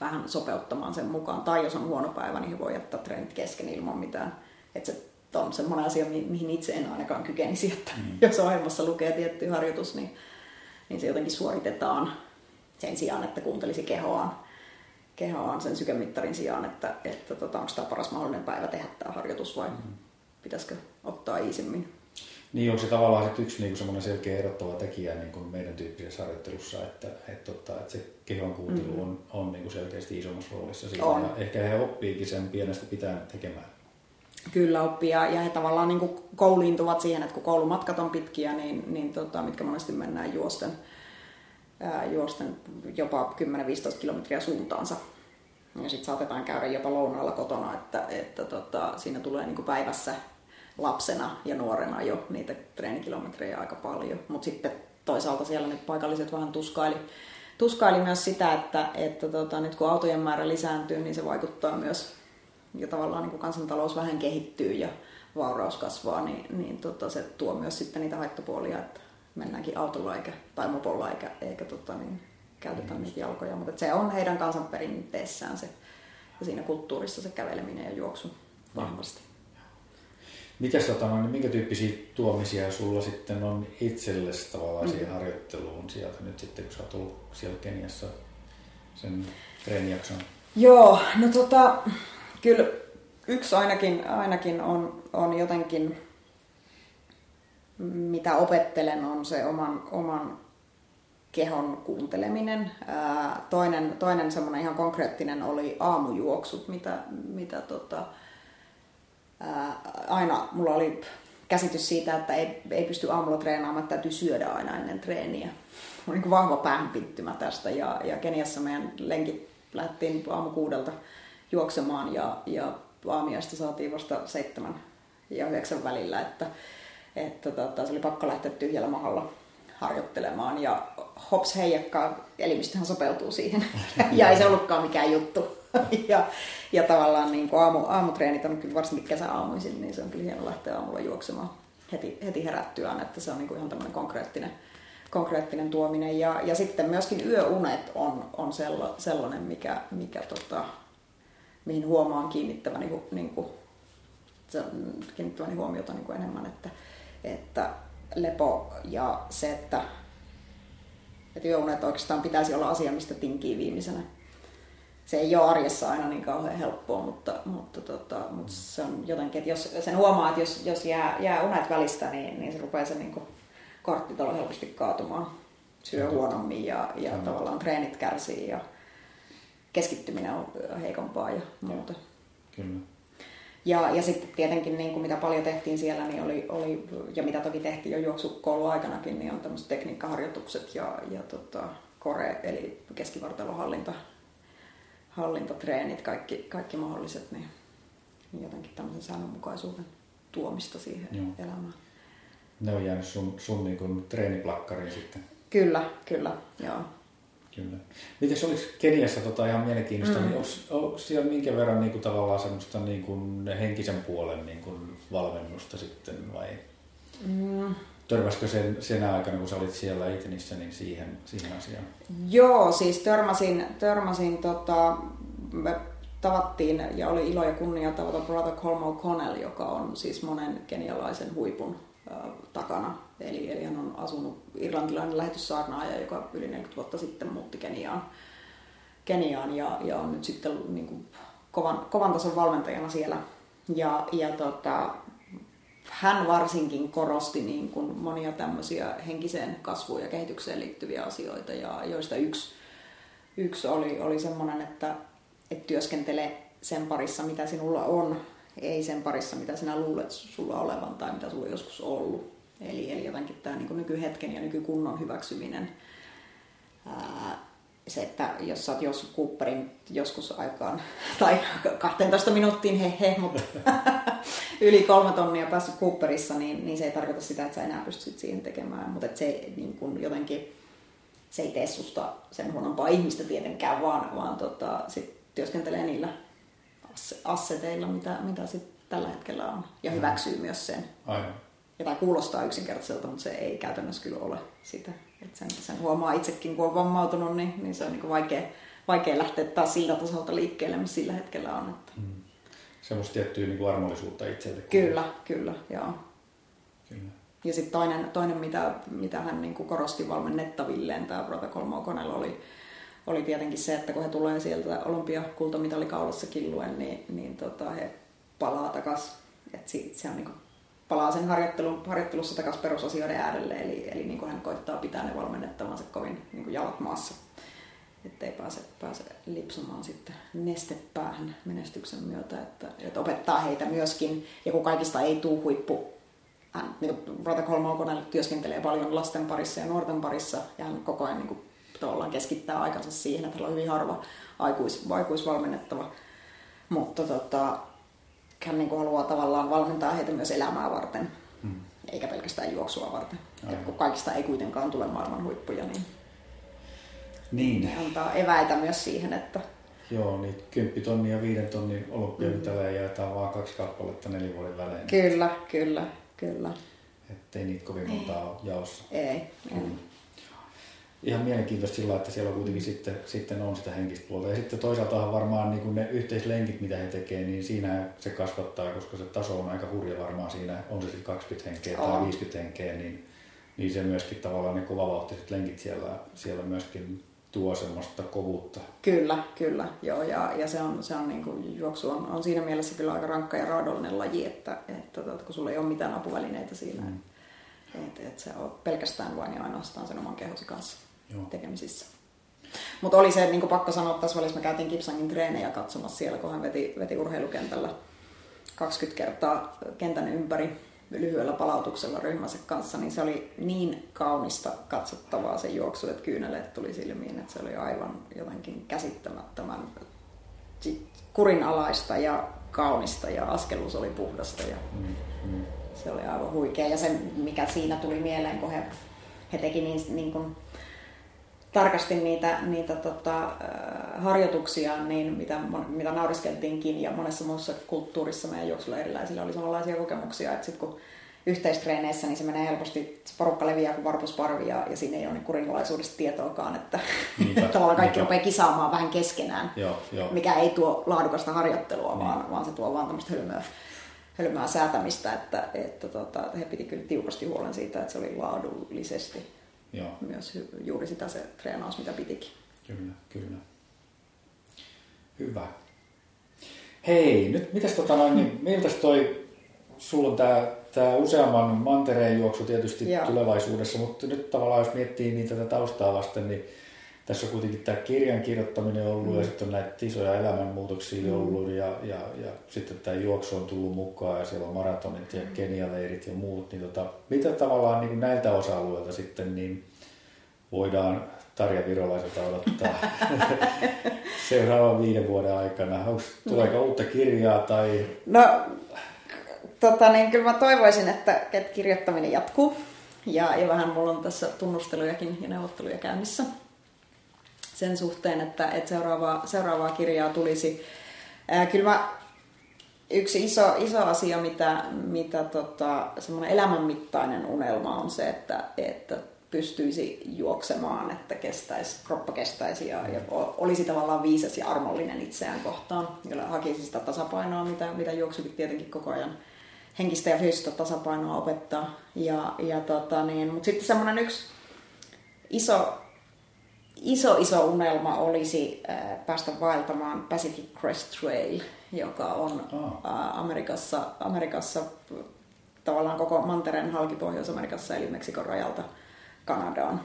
vähän sopeuttamaan sen mukaan. Tai jos on huono päivä, niin he voi jättää treenit kesken ilman mitään. Että se on semmoinen asia, mihin itse en ainakaan kykenisi, että mm. (laughs) jos ohjelmassa lukee tietty harjoitus, niin, niin se jotenkin suoritetaan sen sijaan, että kuuntelisi kehoaan, kehoaan sen sykemittarin sijaan, että, että tota, onko tämä paras mahdollinen päivä tehdä tämä harjoitus vai mm. pitäisikö ottaa iisemmin. Niin, onko se tavallaan sit yksi niin semmoinen selkeä erottava tekijä niin kuin meidän tyyppisessä harjoittelussa, että, että, että, että se kehon kuuntelu mm. on, on niin kuin selkeästi isommassa roolissa siinä. On. Ja ehkä he oppiikin sen pienestä pitäen tekemään. Kyllä oppii ja, ja he tavallaan niin kouliintuvat siihen, että kun koulumatkat on pitkiä, niin, niin tota, mitkä monesti mennään juosten, ää, juosten jopa 10-15 kilometriä suuntaansa. Ja sitten saatetaan käydä jopa lounaalla kotona, että, että tota, siinä tulee niin päivässä lapsena ja nuorena jo niitä treenikilometrejä aika paljon. Mutta sitten toisaalta siellä ne paikalliset vähän tuskaili, tuskaili myös sitä, että, että tota, nyt kun autojen määrä lisääntyy, niin se vaikuttaa myös, ja tavallaan niin kun kansantalous vähän kehittyy ja vauraus kasvaa, niin, niin tota, se tuo myös sitten niitä haittapuolia, että mennäänkin autolla eikä, tai mopolla eikä, eikä tota, niin, käytetä niitä jalkoja. Mutta se on heidän kansanperinteessään se, ja siinä kulttuurissa se käveleminen ja juoksu vahvasti. Mitäs tota, no, niin minkä tyyppisiä tuomisia sulla sitten on itsellesi tavallaan siihen mm. harjoitteluun sieltä nyt sitten, kun sä oot ollut siellä Keniassa sen treenijakson? Joo, no tota, kyllä yksi ainakin, ainakin on, on jotenkin, mitä opettelen, on se oman, oman kehon kuunteleminen. Ää, toinen, toinen semmoinen ihan konkreettinen oli aamujuoksut, mitä, mitä tota, aina mulla oli käsitys siitä, että ei, ei pysty aamulla treenaamaan, että täytyy syödä aina ennen treeniä. Mulla niin vahva päähänpinttymä tästä ja, ja Keniassa meidän lenkit lähdettiin aamu kuudelta juoksemaan ja, ja aamiaista saatiin vasta seitsemän ja yhdeksän välillä, että, että tota, se oli pakko lähteä tyhjällä mahalla harjoittelemaan ja hops heijakkaa, elimistöhän sopeutuu siihen (laughs) ja ei se ollutkaan mikään juttu. (laughs) ja, ja tavallaan niin kuin aamu, aamutreenit on kyllä varsinkin kesäaamuisin, niin se on kyllä hieno lähteä aamulla juoksemaan heti, heti herättyään, että se on niin kuin ihan tämmöinen konkreettinen, konkreettinen tuominen. Ja, ja sitten myöskin yöunet on, on sella, sellainen, mikä, mikä tota, mihin huomaan kiinnittäväni, niin kuin, kiinnittäväni huomiota niin kuin enemmän, että, että lepo ja se, että, että yöunet oikeastaan pitäisi olla asia, mistä tinkii viimeisenä. Se ei ole arjessa aina niin kauhean helppoa, mutta, mutta, tota, mutta se on jotenkin, että jos sen huomaa, että jos, jos jää, jää unet välistä, niin, niin se rupeaa se niin korttitalo helposti kaatumaan. Syö huonommin ja, ja tavallaan treenit kärsii ja keskittyminen on heikompaa ja muuta. Kyllä. Ja, ja sitten tietenkin niin kuin mitä paljon tehtiin siellä, niin oli, oli, ja mitä toki tehtiin jo juoksukoulun aikanakin, niin on tämmöiset tekniikkaharjoitukset ja, ja tota, kore, eli keskivartalohallinta, hallintatreenit, kaikki, kaikki mahdolliset, niin, niin jotenkin tämmöisen säännönmukaisuuden tuomista siihen Joo. elämään. Ne on jäänyt sun, sun niin kuin treeniplakkariin sitten. Kyllä, kyllä, joo. Kyllä. Miten oliko Keniassa tota ihan mielenkiintoista, mm. niin onko, onko siellä minkä verran niin kuin, tavallaan semmoista niin kuin, henkisen puolen niin kuin, valmennusta sitten vai mm. törmäskö sen, sen aikana, kun sä olit siellä Itenissä, niin siihen, siihen asiaan? Joo, siis törmäsin, törmäsin tota, me tavattiin ja oli ilo ja kunnia tavata Brother Colmo Connell, joka on siis monen kenialaisen huipun takana. Eli, eli hän on asunut irlantilainen lähetyssaarnaaja, joka yli 40 vuotta sitten muutti Keniaan, Keniaan ja, ja on nyt sitten niin kuin kovan, kovan tason valmentajana siellä. Ja, ja tota, hän varsinkin korosti niin kuin monia tämmöisiä henkiseen kasvuun ja kehitykseen liittyviä asioita, ja joista yksi, yksi oli, oli semmoinen, että, että työskentele sen parissa, mitä sinulla on, ei sen parissa, mitä sinä luulet sulla olevan tai mitä sulla on joskus ollut. Eli, eli jotenkin tämä niin nykyhetken ja nykykunnon hyväksyminen. Ää, se, että jos sä oot joskus Cooperin joskus aikaan, (laughs) tai 12 minuuttiin he he, mutta (laughs) yli kolme tonnia päässyt Cooperissa, niin, niin se ei tarkoita sitä, että sä enää pystyt siihen tekemään. Mutta se niin kun jotenkin, se ei tee susta sen huonompaa ihmistä tietenkään, vaan, vaan tota, sit työskentelee niillä asseteilla, mitä, mitä sit tällä hetkellä on. Ja mm. hyväksyy myös sen. Aivan. Ja tai kuulostaa yksinkertaiselta, mutta se ei käytännössä kyllä ole sitä. Et sen, sen huomaa itsekin, kun on vammautunut, niin, niin se on niin vaikea, vaikea lähteä taas siltä tasolta liikkeelle, missä sillä hetkellä on. Että... Mm. Semmoista tiettyä niin armollisuutta itselle. Kyllä, kyllä, joo. Kyllä. Ja sitten toinen, toinen mitä, mitä hän niin kuin korosti valmennettavilleen, tämä Protocol Mokonel, oli, oli tietenkin se, että kun he tulee sieltä olympiakultamitalikaulassa killuen, niin, niin tota, he palaa takaisin. Että se on niin kuin, palaa sen harjoittelun, harjoittelussa takaisin perusasioiden äärelle, eli, eli niin kuin hän koittaa pitää ne valmennettavansa kovin niin kuin jalat maassa, ettei pääse, pääse lipsumaan sitten nestepäähän menestyksen myötä, että, että opettaa heitä myöskin, ja kun kaikista ei tule huippu hän, niin Rata työskentelee paljon lasten parissa ja nuorten parissa, ja hän koko ajan niin kuin, tavallaan keskittää aikansa siihen, että on hyvin harva aikuis, aikuisvalmennettava. Mutta tota, hän niin kuin haluaa tavallaan valmentaa heitä myös elämää varten, hmm. eikä pelkästään juoksua varten. kun kaikista ei kuitenkaan tule maailman huippuja, niin, niin. antaa eväitä myös siihen, että... Joo, niin 10 tonnin ja 5 tonnin olympiamitalleja mm. jaetaan vaan kaksi kappaletta neljän vuoden välein. Kyllä, kyllä, kyllä. Ettei niitä kovin montaa ole jaossa. Ei, ei. Mm ihan mielenkiintoista sillä, että siellä kuitenkin sitten, sitten on sitä henkistä puolta. Ja sitten toisaalta varmaan niin kuin ne yhteislenkit, mitä he tekevät, niin siinä se kasvattaa, koska se taso on aika hurja varmaan siinä, on se sitten 20 henkeä tai 50 henkeä, niin, niin se myöskin tavallaan ne kovavauhtiset lenkit siellä, siellä myöskin tuo semmoista kovuutta. Kyllä, kyllä. Joo, ja, ja se on, se on niin kuin, juoksu on, on, siinä mielessä kyllä aika rankka ja raadollinen laji, että, että, että tota, kun sulla ei ole mitään apuvälineitä siinä, mm. että, että se on pelkästään vain ja ainoastaan sen oman kehosi kanssa. Joo. tekemisissä. Mutta oli se niin kuin pakko sanoa, että tässä välissä me käytiin Kipsangin treenejä katsomassa siellä, kun hän veti, veti urheilukentällä 20 kertaa kentän ympäri lyhyellä palautuksella ryhmänsä kanssa, niin se oli niin kaunista katsottavaa se juoksu, että kyyneleet tuli silmiin, että se oli aivan jotenkin käsittämättömän kurinalaista ja kaunista ja askelus oli puhdasta ja mm, mm. se oli aivan huikea. Ja se, mikä siinä tuli mieleen, kun he, he teki niin, niin kuin tarkasti niitä, niitä tota, harjoituksia, niin mitä, mitä nauriskeltiinkin ja monessa muussa kulttuurissa meidän juoksulla erilaisilla oli samanlaisia kokemuksia, että sitten kun yhteistreeneissä, niin se menee helposti, se porukka leviää kuin varpusparvi ja, ja siinä ei ole niin kurinalaisuudesta tietoakaan, että niinpä, (laughs) tavallaan kaikki niinpä. rupeaa kisaamaan vähän keskenään, joo, joo. mikä ei tuo laadukasta harjoittelua, niin. vaan, vaan se tuo vaan tämmöistä hölmöä, hölmöä säätämistä, että, että tota, he piti kyllä tiukasti huolen siitä, että se oli laadullisesti Joo. myös juuri sitä se treenaus, mitä pitikin. Kyllä, kyllä. Hyvä. Hei, nyt mitäs tota noin, niin miltä toi, sulla on tää, tää useamman mantereen juoksu tietysti Joo. tulevaisuudessa, mutta nyt tavallaan jos miettii niitä tätä taustaa vasten, niin tässä on kuitenkin tämä kirjan kirjoittaminen ollut mm. ja sitten on näitä isoja elämänmuutoksia mm. ollut ja, ja, ja sitten tämä juoksu on tullut mukaan ja siellä on maratonit ja mm. kenialeirit ja muut. Niin tota, mitä tavallaan niin näiltä osa-alueilta sitten niin voidaan Tarja Virolaiselta odottaa (laughs) seuraavan viiden vuoden aikana? Onks, tuleeko no. uutta kirjaa tai... No, tota, niin kyllä mä toivoisin, että, että kirjoittaminen jatkuu. Ja, ja vähän mulla on tässä tunnustelujakin ja neuvotteluja käynnissä sen suhteen, että, että seuraavaa, seuraavaa kirjaa tulisi. Ää, kyllä mä, yksi iso, iso asia, mitä, mitä tota, semmoinen elämänmittainen unelma on se, että, että pystyisi juoksemaan, että kestäisi, kroppa kestäisi ja, ja olisi tavallaan viisas ja armollinen itseään kohtaan, jolla hakisi sitä tasapainoa, mitä, mitä juoksukin tietenkin koko ajan henkistä ja fyysistä tasapainoa opettaa. Ja, ja tota niin, mutta sitten semmoinen yksi iso iso iso unelma olisi äh, päästä vaeltamaan Pacific Crest Trail, joka on oh. Amerikassa, Amerikassa tavallaan koko mantereen halki Pohjois-Amerikassa eli Meksikon rajalta Kanadaan.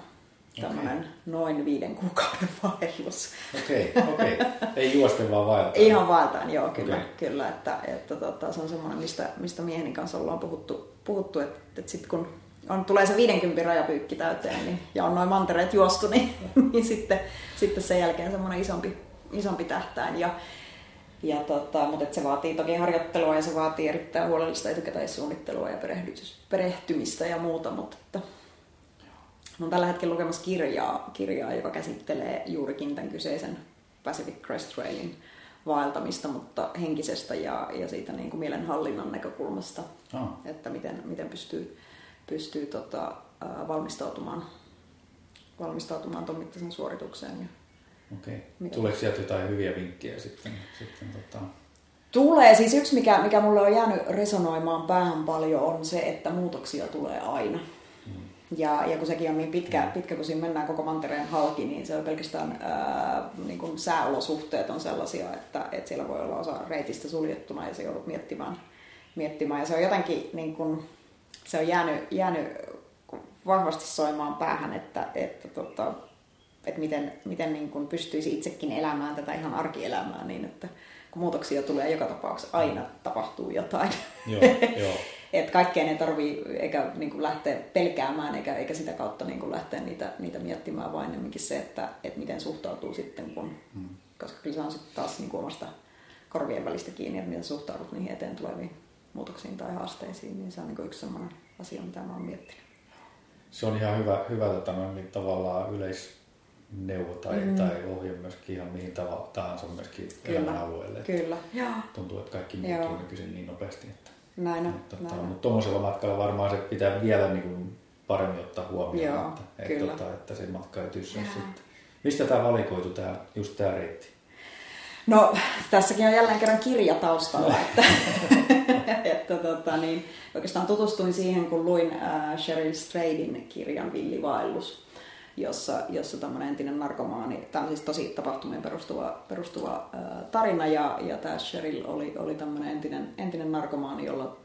Tämmöinen okay. noin viiden kuukauden vaellus. Okei, okay, okei. Okay. Ei juosten vaan vaeltaan. Ihan vaeltaan, joo, kyllä. Okay. kyllä että, että tota, se on semmoinen, mistä, mistä mieheni kanssa ollaan puhuttu, puhuttu että, että sitten kun on, tulee se 50 rajapyykki täyteen niin, ja on noin mantereet juostu, niin, niin sitten, sitten sen jälkeen semmoinen isompi, isompi tähtäin. Ja, ja tota, mutta se vaatii toki harjoittelua ja se vaatii erittäin huolellista etukäteissuunnittelua ja perehtymistä ja muuta, mutta olen tällä hetkellä lukemassa kirjaa, kirjaa, joka käsittelee juurikin tämän kyseisen Pacific Crest Trailin vaeltamista, mutta henkisestä ja, ja siitä niin kuin mielenhallinnan näkökulmasta, oh. että miten, miten pystyy pystyy tota, valmistautumaan, valmistautumaan tuon mittaisen suoritukseen. Ja Okei. Okay. Tuleeko sieltä jotain hyviä vinkkejä sitten? sitten tota... Tulee. Siis yksi, mikä, mikä mulle on jäänyt resonoimaan päähän paljon, on se, että muutoksia tulee aina. Mm. Ja, ja kun sekin on niin pitkä, mm. pitkä, kun siinä mennään koko mantereen halki, niin se on pelkästään ää, niin kuin sääolosuhteet on sellaisia, että, että siellä voi olla osa reitistä suljettuna ja se joudut miettimään. miettimään. Ja se on jotenkin niin kuin, se on jäänyt, jäänyt vahvasti soimaan päähän, että, että, tota, että miten, miten niin kuin pystyisi itsekin elämään tätä ihan arkielämää niin, että kun muutoksia tulee joka tapauksessa, aina tapahtuu jotain. Joo, joo. (laughs) että kaikkeen ei tarvii eikä niin kuin lähteä pelkäämään eikä, eikä sitä kautta niin kuin lähteä niitä, niitä miettimään, vaan enemmänkin se, että, että miten suhtautuu sitten, kun, hmm. koska kyllä se on sitten taas niin kuin omasta korvien välistä kiinni, että miten suhtaudut niihin eteen tuleviin muutoksiin tai haasteisiin, niin se on niin yksi sellainen asia, mitä mä oon miettinyt. Se on ihan hyvä, hyvä tota niin tavallaan yleisneuvo tai, mm. tai ohje myöskin ihan mihin tahansa myöskin kyllä, elämän alueelle. Kyllä, joo. Tuntuu, että kaikki muuttuu nykyisin niin nopeasti. Että, näin on. Että, näin mutta tuommoisella matkalla varmaan se pitää vielä niin kuin paremmin ottaa huomioon, joo, että, että, että se matka ei tyssää sitten. Mistä tämä valikoitu, tämä, just tämä reitti? No, tässäkin on jälleen kerran kirja taustalla, että, (laughs) että tota, niin, oikeastaan tutustuin siihen, kun luin äh, Sheryl Stradin kirjan Villivaellus, jossa, jossa tämmöinen entinen narkomaani, tämä on siis tosi tapahtumien perustuva, perustuva äh, tarina, ja, ja tämä Sheryl oli, oli tämmöinen entinen, entinen narkomaani, jolla,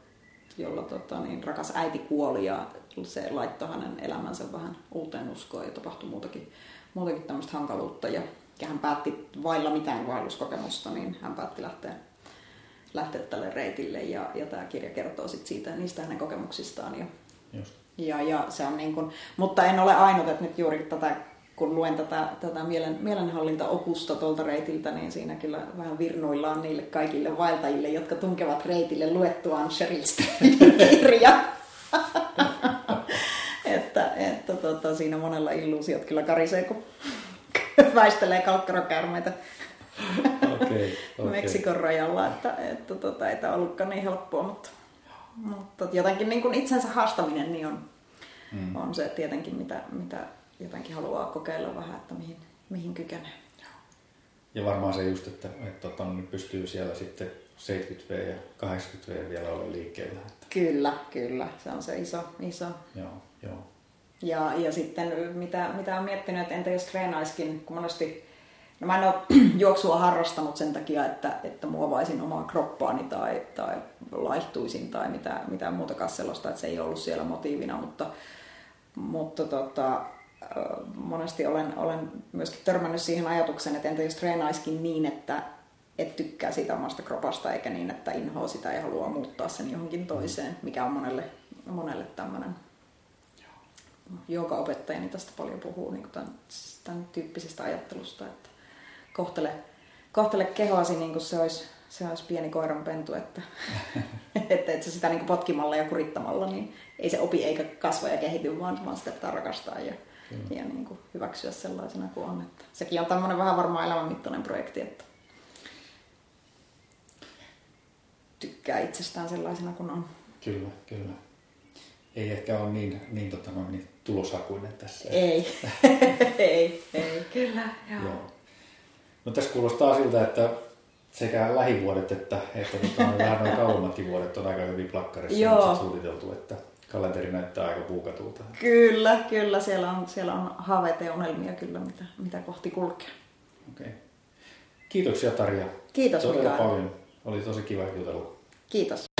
jolla tota, niin, rakas äiti kuoli, ja se laittoi hänen elämänsä vähän uuteen uskoon, ja tapahtui muutakin, muutakin tämmöistä hankaluutta, ja ja hän päätti vailla mitään vaelluskokemusta, niin hän päätti lähteä, lähteä tälle reitille ja, ja tämä kirja kertoo sit siitä niistä hänen kokemuksistaan. Ja, Just. ja, ja se on niin kuin, mutta en ole ainut, että nyt juuri tätä kun luen tätä, tätä mielen, mielenhallintaopusta tuolta reitiltä, niin siinä kyllä vähän virnuillaan niille kaikille vaeltajille, jotka tunkevat reitille luettuaan Sheryl (laughs) kirja. (laughs) että että tota, siinä monella illuusiot kyllä karisee, kun (laughs) väistelee kalkkarokärmeitä okay, (laughs) okay. Meksikon rajalla, että, että tota, ei tämä ollutkaan niin helppoa, mutta, mutta jotenkin niin kuin itsensä haastaminen niin on, mm. on se tietenkin, mitä, mitä jotenkin haluaa kokeilla vähän, että mihin, mihin kykenee. Ja varmaan se just, että, että, että niin pystyy siellä sitten 70V ja 80V vielä olla liikkeellä. Että... Kyllä, kyllä. Se on se iso. iso. Joo, joo. Ja, ja sitten mitä, mitä on miettinyt, että entä jos treenaiskin, kun monesti? No mä en ole (clears throat) juoksua harrastanut sen takia, että, että muovaisin omaa kroppaani tai, tai laihtuisin tai mitä, mitään muutakaan sellaista, että se ei ollut siellä motiivina, mutta, mutta tota, monesti olen, olen myöskin törmännyt siihen ajatukseen, että entä jos treenaiskin niin, että et tykkää siitä omasta kropasta eikä niin, että inhoa sitä ja haluaa muuttaa sen johonkin toiseen, mikä on monelle, monelle tämmöinen opettaja, tästä paljon puhuu niin tämän, tämän tyyppisestä ajattelusta, että kohtele, kohtele kehoasi niin kuin se olisi, se olisi pieni koiranpentu, että, (laughs) että, että sitä niin kuin potkimalla ja kurittamalla, niin ei se opi eikä kasva ja kehity, vaan, vaan sitä pitää rakastaa ja, mm. ja niin kuin hyväksyä sellaisena kuin on. Että sekin on tämmöinen vähän varmaan elämänmittainen projekti, että tykkää itsestään sellaisena kuin on. Kyllä, kyllä. Ei ehkä ole niin, niin, tota, niin tuloshakuinen tässä. Ei, (laughs) ei, ei, kyllä. Joo. joo. No tässä kuulostaa siltä, että sekä lähivuodet että, että tota, (laughs) vähän noin kauemmatkin vuodet on aika hyvin plakkarissa Joo. suunniteltu, että kalenteri näyttää aika puukatulta. Kyllä, kyllä. Siellä on, siellä on haaveita ja unelmia kyllä, mitä, mitä kohti kulkea. Okei. Okay. Kiitoksia Tarja. Kiitos Todella paljon. Oli tosi kiva jutella. Kiitos.